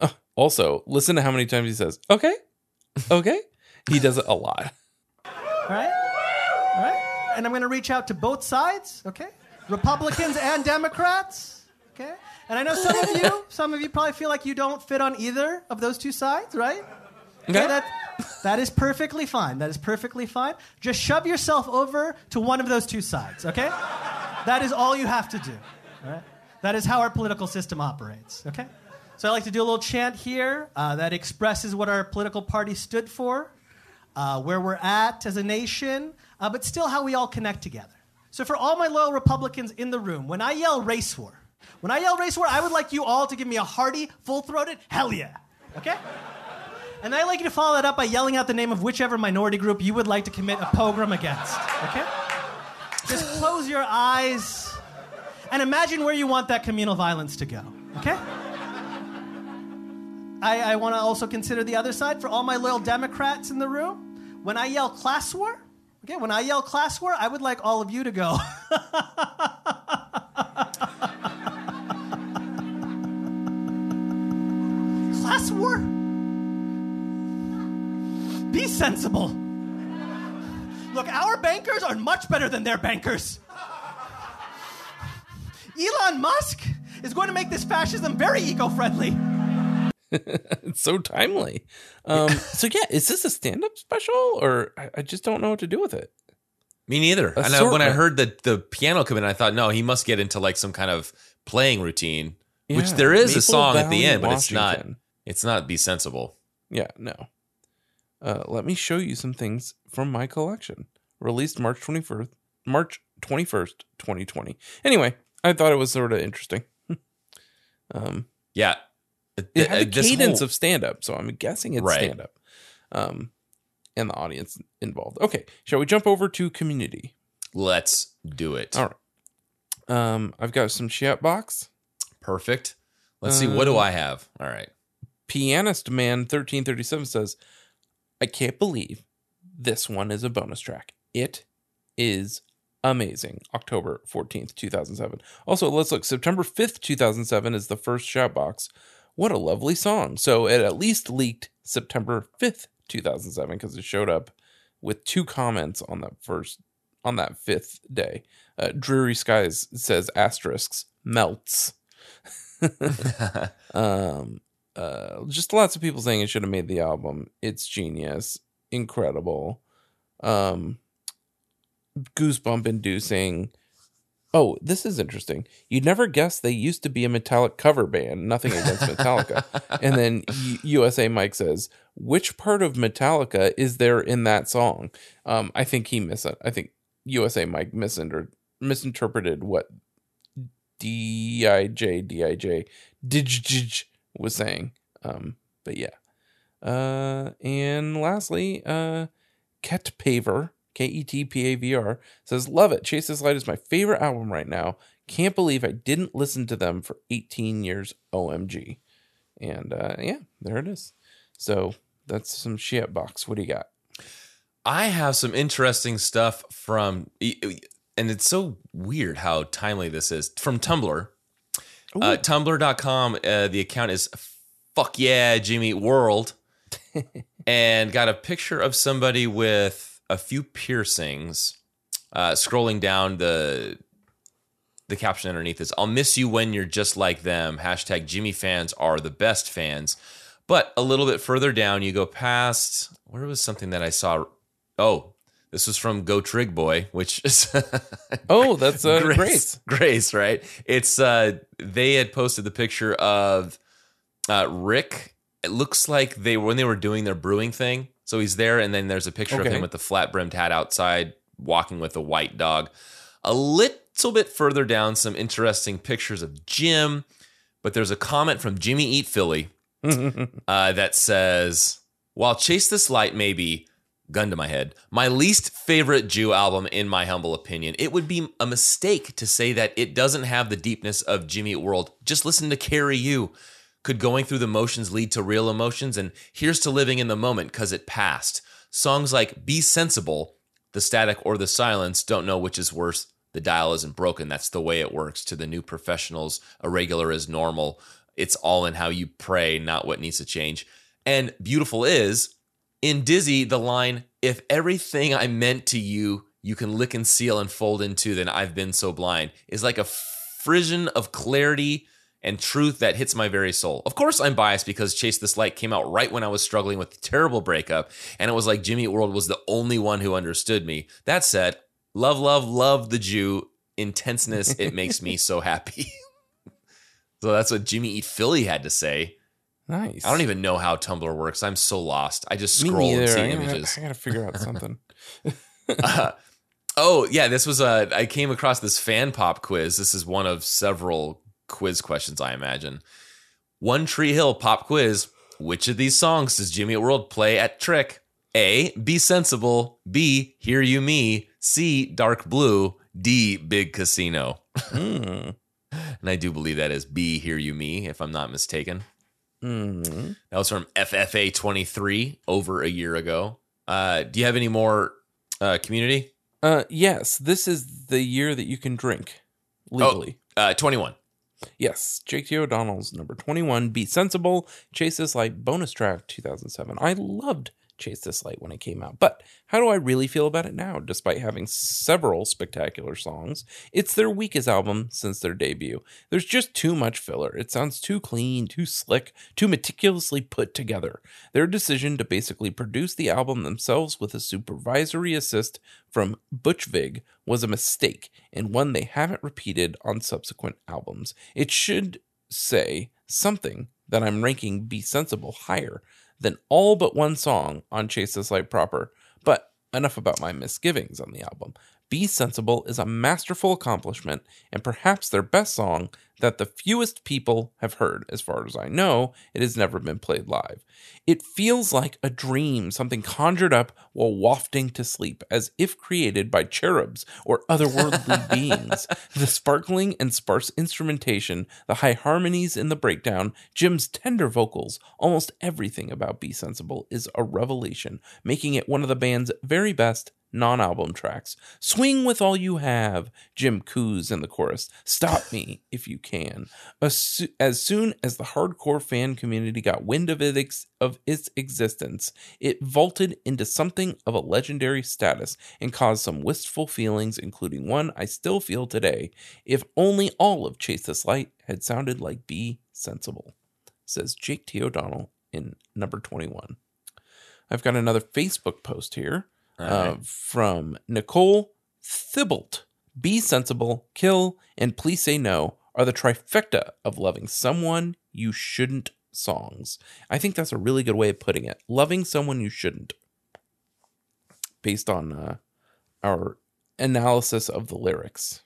Uh, also, listen to how many times he says, okay, okay. he does it a lot. All right. All right. And I'm going to reach out to both sides. Okay. Republicans and Democrats. Okay. And I know some of you, some of you probably feel like you don't fit on either of those two sides, right? Okay. That, that is perfectly fine. That is perfectly fine. Just shove yourself over to one of those two sides. Okay. That is all you have to do. All right. That is how our political system operates. Okay. So I like to do a little chant here uh, that expresses what our political party stood for uh, where we're at as a nation, uh, but still how we all connect together. So, for all my loyal Republicans in the room, when I yell race war, when I yell race war, I would like you all to give me a hearty, full throated hell yeah. Okay? And I'd like you to follow that up by yelling out the name of whichever minority group you would like to commit a pogrom against. Okay? Just close your eyes and imagine where you want that communal violence to go. Okay? I, I want to also consider the other side for all my loyal Democrats in the room. When I yell class war, okay, when I yell class war, I would like all of you to go. sensible. Look, our bankers are much better than their bankers. Elon Musk is going to make this fascism very eco friendly. it's so timely. Um, so yeah, is this a stand-up special, or I, I just don't know what to do with it? Me neither. And I, when I heard the the piano come in, I thought, no, he must get into like some kind of playing routine. which there is Maple a song at the Valley, end, but it's not it's not be sensible. Yeah, no. Uh, let me show you some things from my collection. Released March 21st, March 21st, 2020. Anyway, I thought it was sort of interesting. um, Yeah. it had Uh, the cadence whole- of stand up, so I'm guessing it's Right. stand up. Um, and the audience involved. Okay, shall we jump over to community? Let's do it. All right. Um, I've got some chat box. Perfect. Let's see. What do Um, I have? All right. Pianist Man 1337 says, I can't believe this one is a bonus track. It is amazing. October 14th, 2007. Also, let's look. September 5th, 2007 is the first Shoutbox. What a lovely song. So it at least leaked September 5th, 2007 because it showed up with two comments on that first on that fifth day. Uh, Dreary Skies says asterisks melts. um uh just lots of people saying it should have made the album. It's genius. Incredible. Um goosebump inducing. Oh this is interesting. You'd never guess they used to be a metallic cover band. Nothing against metallica. And then U- usa mike says which part of metallica is there in that song? Um i think he mis i think usa mike misinter- misinterpreted what D I J D I J Dij was saying. Um, but yeah. Uh, and lastly, uh, Ket Paver, K E T P A V R, says, Love it. Chase This Light is my favorite album right now. Can't believe I didn't listen to them for 18 years. OMG. And uh, yeah, there it is. So that's some shit box. What do you got? I have some interesting stuff from, and it's so weird how timely this is from Tumblr. Uh, Tumblr.com, uh, the account is fuck yeah, Jimmy World, and got a picture of somebody with a few piercings. Uh, scrolling down the the caption underneath is I'll miss you when you're just like them. Hashtag Jimmy fans are the best fans. But a little bit further down, you go past where was something that I saw? Oh, this is from Go Trig Boy, which is Oh, that's uh, Grace, Grace. Grace, right? It's uh they had posted the picture of uh Rick. It looks like they when they were doing their brewing thing. So he's there, and then there's a picture of him with the flat brimmed hat outside, walking with a white dog. A little bit further down, some interesting pictures of Jim, but there's a comment from Jimmy Eat Philly uh, that says, "While Chase This Light may be gun to my head, my least favorite Jew album, in my humble opinion, it would be a mistake to say that it doesn't have the deepness of Jimmy World. Just listen to Carry You." Could going through the motions lead to real emotions? And here's to living in the moment because it passed. Songs like Be Sensible, The Static or The Silence, don't know which is worse. The dial isn't broken. That's the way it works. To the new professionals, irregular is normal. It's all in how you pray, not what needs to change. And beautiful is in Dizzy, the line, if everything I meant to you, you can lick and seal and fold into, then I've been so blind, is like a frisson of clarity and truth that hits my very soul. Of course, I'm biased because Chase This Light came out right when I was struggling with a terrible breakup, and it was like Jimmy Eat World was the only one who understood me. That said, love, love, love the Jew intenseness. It makes me so happy. so that's what Jimmy Eat Philly had to say. Nice. I don't even know how Tumblr works. I'm so lost. I just scroll and see I gotta- images. I gotta figure out something. Uh, oh yeah, this was a. I came across this fan pop quiz. This is one of several quiz questions, I imagine. One Tree Hill pop quiz. Which of these songs does Jimmy World play at TRIC? A. Be sensible. B. Hear you me. C. Dark blue. D. Big casino. Hmm. And I do believe that is B. Hear you me, if I'm not mistaken. Hmm. That was from FFA 23 over a year ago. Uh, do you have any more uh, community? Uh, yes, this is the year that you can drink legally. Uh, 21. Yes, Jake T. O'Donnell's number 21, Be Sensible, Chase This Light bonus track 2007. I loved Chase This Light when it came out, but how do I really feel about it now, despite having several spectacular songs? It's their weakest album since their debut. There's just too much filler. It sounds too clean, too slick, too meticulously put together. Their decision to basically produce the album themselves with a supervisory assist from Butch Vig was a mistake and one they haven't repeated on subsequent albums. It should say something that I'm ranking Be Sensible higher than all but one song on Chase This Light proper. But enough about my misgivings on the album. Be Sensible is a masterful accomplishment and perhaps their best song that the fewest people have heard. As far as I know, it has never been played live. It feels like a dream, something conjured up while wafting to sleep, as if created by cherubs or otherworldly beings. The sparkling and sparse instrumentation, the high harmonies in the breakdown, Jim's tender vocals, almost everything about Be Sensible is a revelation, making it one of the band's very best non album tracks. Swing with all you have, Jim coos in the chorus. Stop me if you can. As, as soon as the hardcore fan community got wind of, it ex- of its existence, it vaulted into something of a legendary status and caused some wistful feelings, including one I still feel today. If only all of Chase This Light had sounded like Be Sensible, says Jake T. O'Donnell in number 21. I've got another Facebook post here uh, from Nicole Thibault. Be sensible, kill, and please say no are the trifecta of loving someone you shouldn't songs. I think that's a really good way of putting it. Loving someone you shouldn't. Based on uh, our analysis of the lyrics.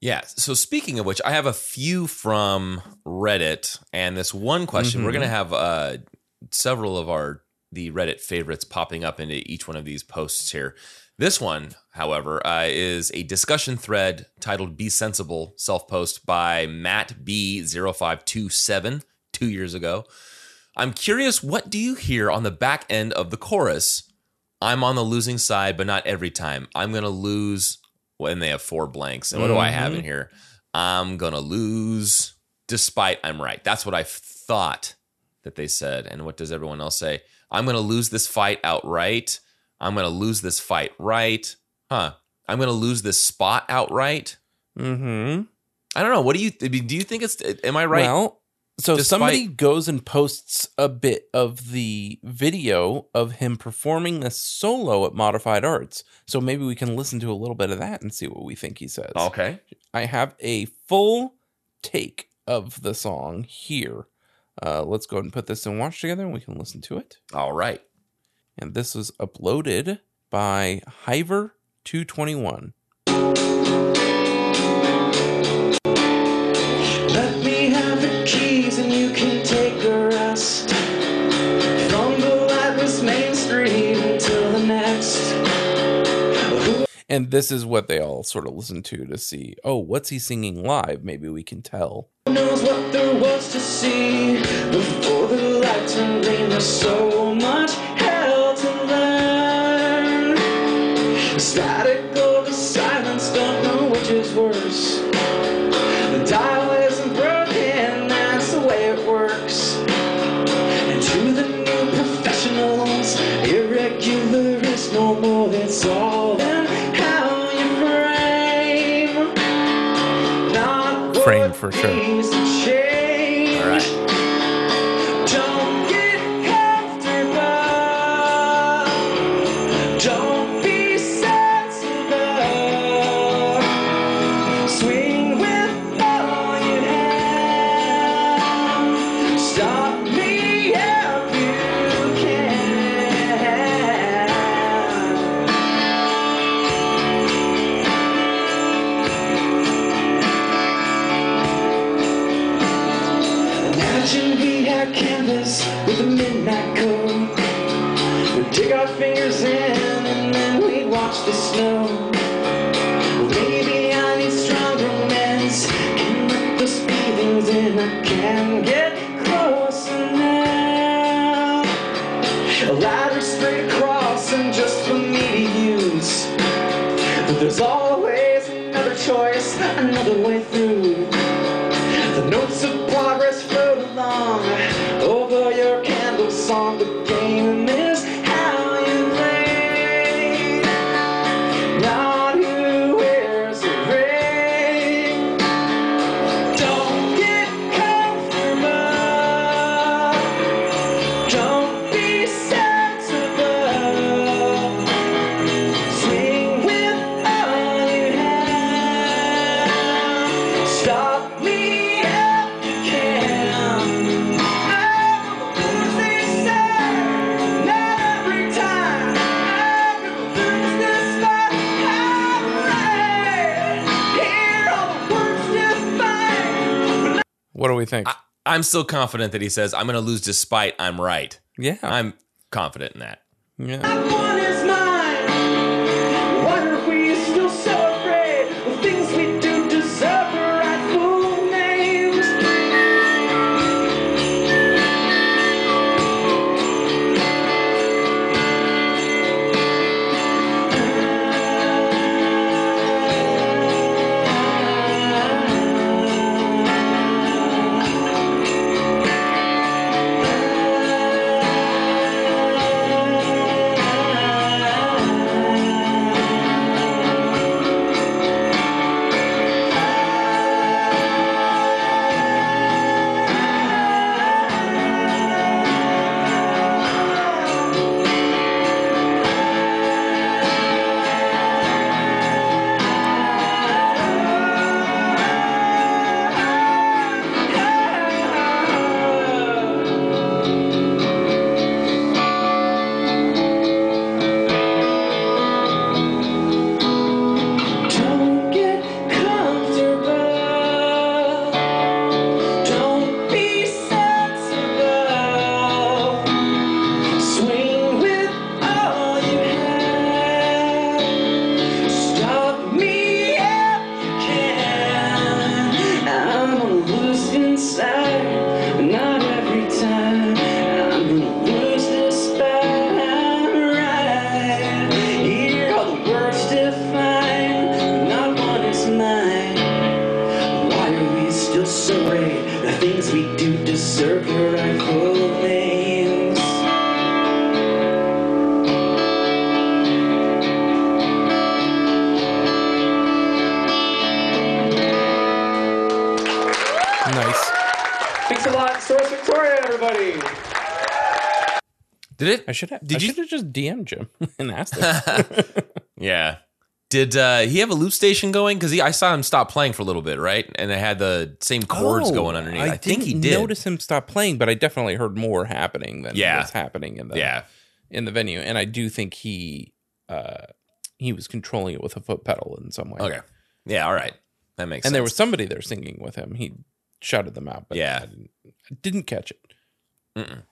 Yeah. So speaking of which, I have a few from Reddit, and this one question. We're Mhm. gonna have uh, several of our the Reddit favorites popping up into each one of these posts here. This one, however, uh, is a discussion thread titled "Be Sensible" self post by Matt B 0527 two years ago. I'm curious, what do you hear on the back end of the chorus? I'm on the losing side, but not every time. I'm gonna lose when they have four blanks. And what do I have in Mhm. here? I'm gonna lose despite I'm right. That's what I thought that they said. And what does everyone else say? I'm gonna lose this fight outright. I'm gonna lose this fight right. Huh. I'm gonna lose this spot outright. Mm-hmm. I don't know. What do you do you think it's am I right? Well, so Despite- somebody goes and posts a bit of the video of him performing this solo at Modified Arts. So maybe we can listen to a little bit of that and see what we think he says. Okay. I have a full take of the song here. Uh, let's go ahead and put this in watch together and we can listen to it. All right. And this was uploaded by Hiver221. And this is what they all sort of listen to to see, oh, what's he singing live? Maybe we can tell. Who knows what there was to see before the light turned green? There's so much hell to learn. Static or the silence, don't know which is worse. The dial isn't broken, that's the way it works. And to the new professionals, irregular is no more. It's all for sure. Midnight code. We'd dig our fingers in and then we'd watch the snow. I'm still confident that he says, I'm going to lose despite I'm right. yeah. I'm confident in that. yeah. It? I should have. Did I you- have just DM'd Jim and asked him. Yeah. Did uh, he have a loop station going? Because I saw him stop playing for a little bit, right? And it had the same chords Oh, going underneath. I, think he didn't did. notice him stop playing, but I definitely heard more happening than Yeah. was happening in the Yeah. in the venue, and I do think he uh he was controlling it with a foot pedal in some way. Okay. Yeah. All right. That makes and sense. there was somebody there singing with him. He shouted them out, but Yeah. I didn't, I didn't catch it. Mm-mm.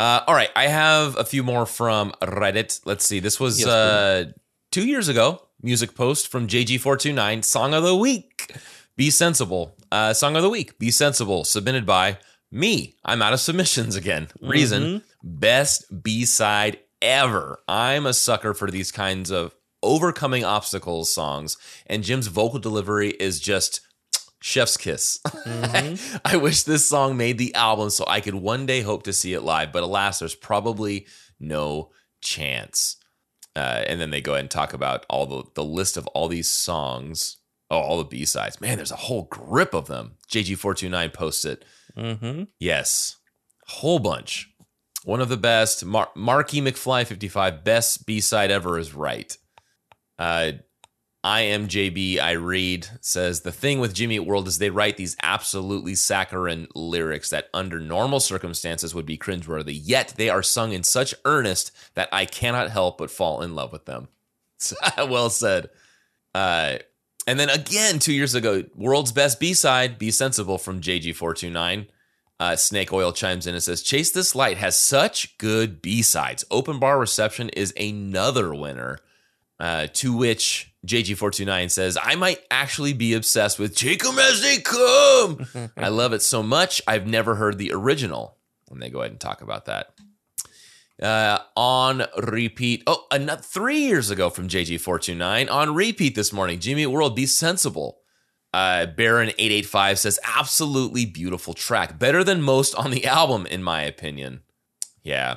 Uh, all right, I have a few more from Reddit. Let's see. This was Yes, uh, two years ago. Music post from JG429. Song of the week. Be sensible. Uh, song of the week. Be sensible. Submitted by me. I'm out of submissions again. Reason: best B side ever. I'm a sucker for these kinds of overcoming obstacles songs, and Jim's vocal delivery is just chef's kiss. I wish this song made the album so I could one day hope to see it live, but alas, there's probably no chance. Uh, and then they go ahead and talk about all the, the list of all these songs. Oh, all the B sides. Man, there's a whole grip of them. JG429 posts it. Mm-hmm. Yes, whole bunch. One of the best. Mar- Marky McFly 55, best B side ever is right. Uh, I am JB. I read says the thing with Jimmy Eat World is they write these absolutely saccharine lyrics that under normal circumstances would be cringeworthy, yet they are sung in such earnest that I cannot help but fall in love with them. well said. Uh, and then again, two years ago, world's best B side, Be Sensible from JG429. Uh, Snake Oil chimes in and says, Chase This Light has such good B sides. Open bar reception is another winner. Uh, to which JG429 says, I might actually be obsessed with Take 'em as they come. I love it so much, I've never heard the original. And they go ahead and talk about that. Uh, on repeat. Oh, another three years ago from JG429. On repeat this morning, Jimmy World, Be Sensible. Uh, Baron885 says, absolutely beautiful track. Better than most on the album, in my opinion. Yeah,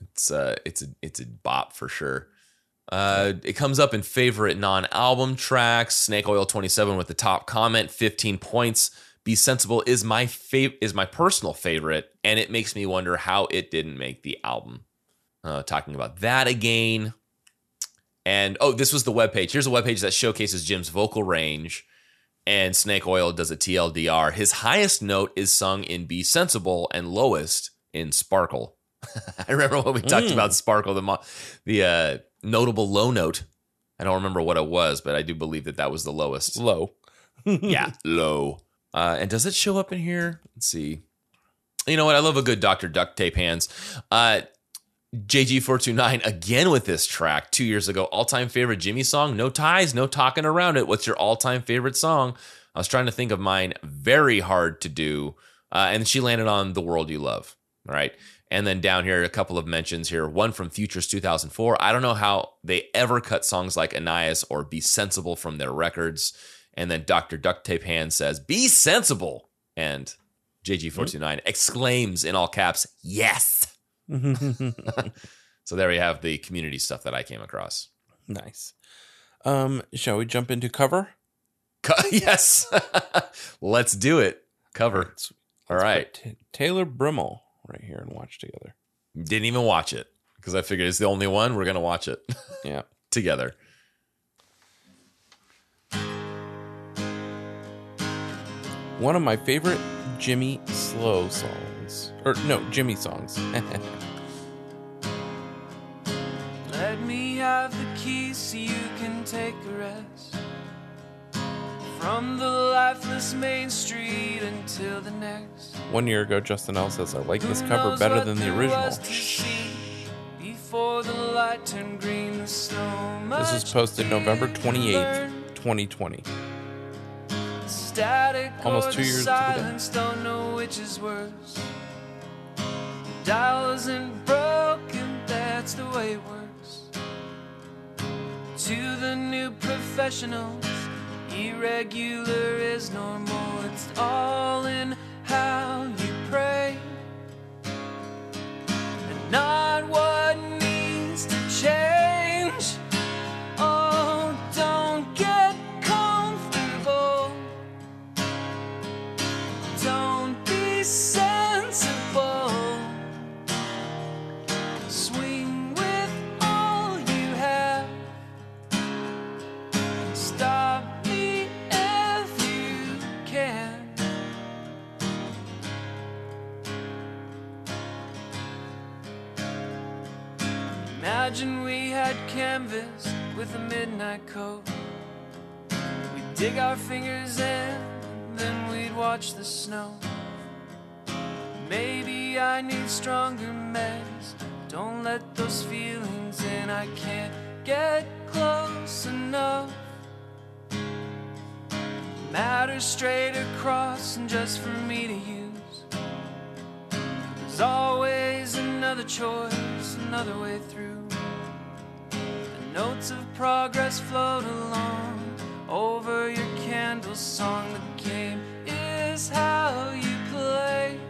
it's uh, it's a it's a bop for sure. Uh, it comes up in favorite non-album tracks. Snake Oil 27 with the top comment, 15 points. Be Sensible is my fav- is my personal favorite, and it makes me wonder how it didn't make the album. Uh, talking about that again. And oh, this was the webpage. Here's a webpage that showcases Jim's vocal range. And Snake Oil does a TLDR. His highest note is sung in Be Sensible and lowest in Sparkle. I remember when we talked Mm. about Sparkle, the mo- the uh, notable low note. I don't remember what it was, but I do believe that that was the lowest. Low. yeah, low. Uh, and does it show up in here? Let's see. You know what? I love a good Dr. Duct Tape Hands. Uh, JG429 again with this track two years ago. All time favorite Jimmy song. No ties, no talking around it. What's your all time favorite song? I was trying to think of mine. Very hard to do. Uh, and she landed on The World You Love. All right. And then down here, a couple of mentions here. One from Futures 2004. I don't know how they ever cut songs like Anais or Be Sensible from their records. And then Dr. Duct Tape Hand says, Be sensible. And JG429 exclaims in all caps, Yes. so there we have the community stuff that I came across. nice. Um, shall we jump into cover? Co- yes. Let's do it. Cover. Let's- All let's right. Ta- Taylor Brimmel right here and watch together. Didn't even watch it because I figured it's the only one. We're going to watch it Yeah. together. One of my favorite Jimmy Slow songs. Or no, Jimmy songs. Let me have the keys so you can take a rest. From the lifeless main street until the next. One year ago, Justin L says, I like this cover better than the original. was to see Before the green, so This was posted November 28th, 2020. Static Almost two the years to the day. silence, don't know which is worse. Dial isn't broken, that's the way it works. To the new professionals, irregular is normal. It's all in how you pray, and not what canvas with a midnight coat. We'd dig our fingers in, then we'd watch the snow. Maybe I need stronger meds. Don't let those feelings in. I can't get close enough. Matter straight across and just for me to use. There's always another choice, another way through. Notes of progress float along over your candle song. The game is how you play.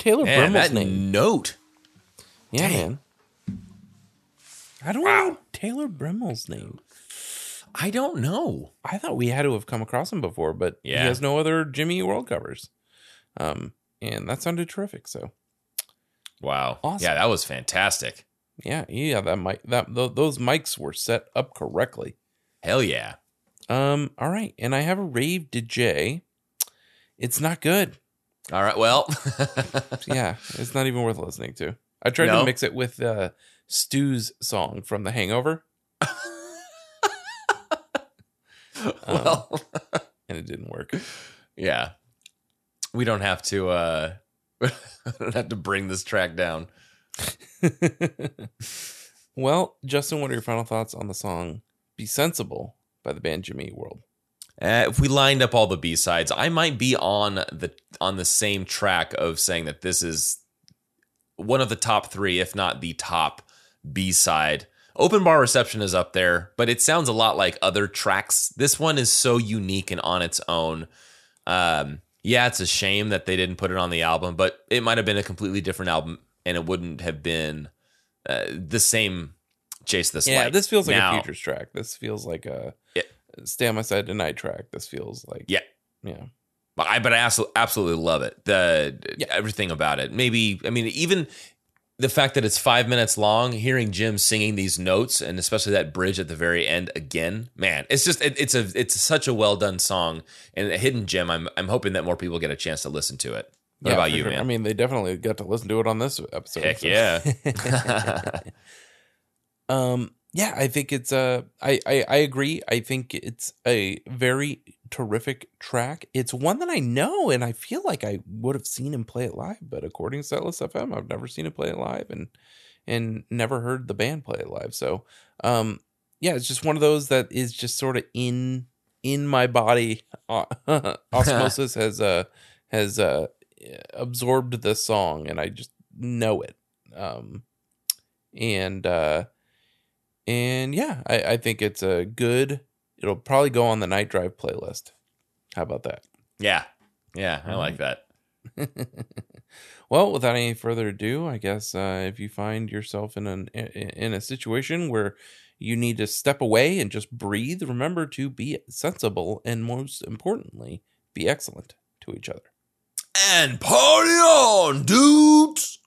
Taylor Man, name? note. Yeah, Dang. man. How do we know Taylor Brimmel's name? I don't know. I thought we had to have come across him before, but Yeah. he has no other Jimmy World covers. Um, and that sounded terrific. So Wow. Awesome. Yeah, that was fantastic. yeah, yeah, that mic that th- those mics were set up correctly. Hell yeah. Um, all right, and I have a rave DJ. It's not good. All right. Well, Yeah, it's not even worth listening to. I tried No? to mix it with uh, Stu's song from The Hangover, well, and it didn't work. yeah. We don't have to. uh don't have to bring this track down. well, Justin, what are your final thoughts on the song "Be Sensible" by the band Jimmy World? Uh, if we lined up all the B sides, I might be on the on the same track of saying that this is one of the top three, if not the top B side. Open bar reception is up there, but it sounds a lot like other tracks. This one is so unique and on its own. Um, yeah, it's a shame that they didn't put it on the album, but it might have been a completely different album, and it wouldn't have been uh, the same chase this yeah, light. this feels like Now- a futures track. This feels like a Yeah. Stay on my side tonight track. This feels like Yeah. yeah. But I but I absolutely, love it. The everything about it. Maybe I mean even the fact that it's five minutes long, hearing Jim singing these notes and especially that bridge at the very end again, man, it's just it, it's a it's such a well done song and a hidden gem. I'm I'm hoping that more people get a chance to listen to it. What Yeah, about you, sure. man? I mean, they definitely got to listen to it on this episode. Heck so. yeah. um, yeah, I think it's uh, I, I I agree. I think it's a very terrific track. It's one that I know, and I feel like I would have seen him play it live, but according to Setlist FM, I've never seen him play it live, and and never heard the band play it live. So, um, yeah, it's just one of those that is just sort of in in my body. Osmosis has uh has uh absorbed the song, and I just know it. Um, and uh, and yeah, I, I think it's a good. It'll probably go on the night drive playlist. How about that? yeah. Yeah, I like that. Well, without any further ado, I guess uh, if you find yourself in an in a situation where you need to step away and just breathe, remember to be sensible and most importantly, be excellent to each other. And party on, dudes.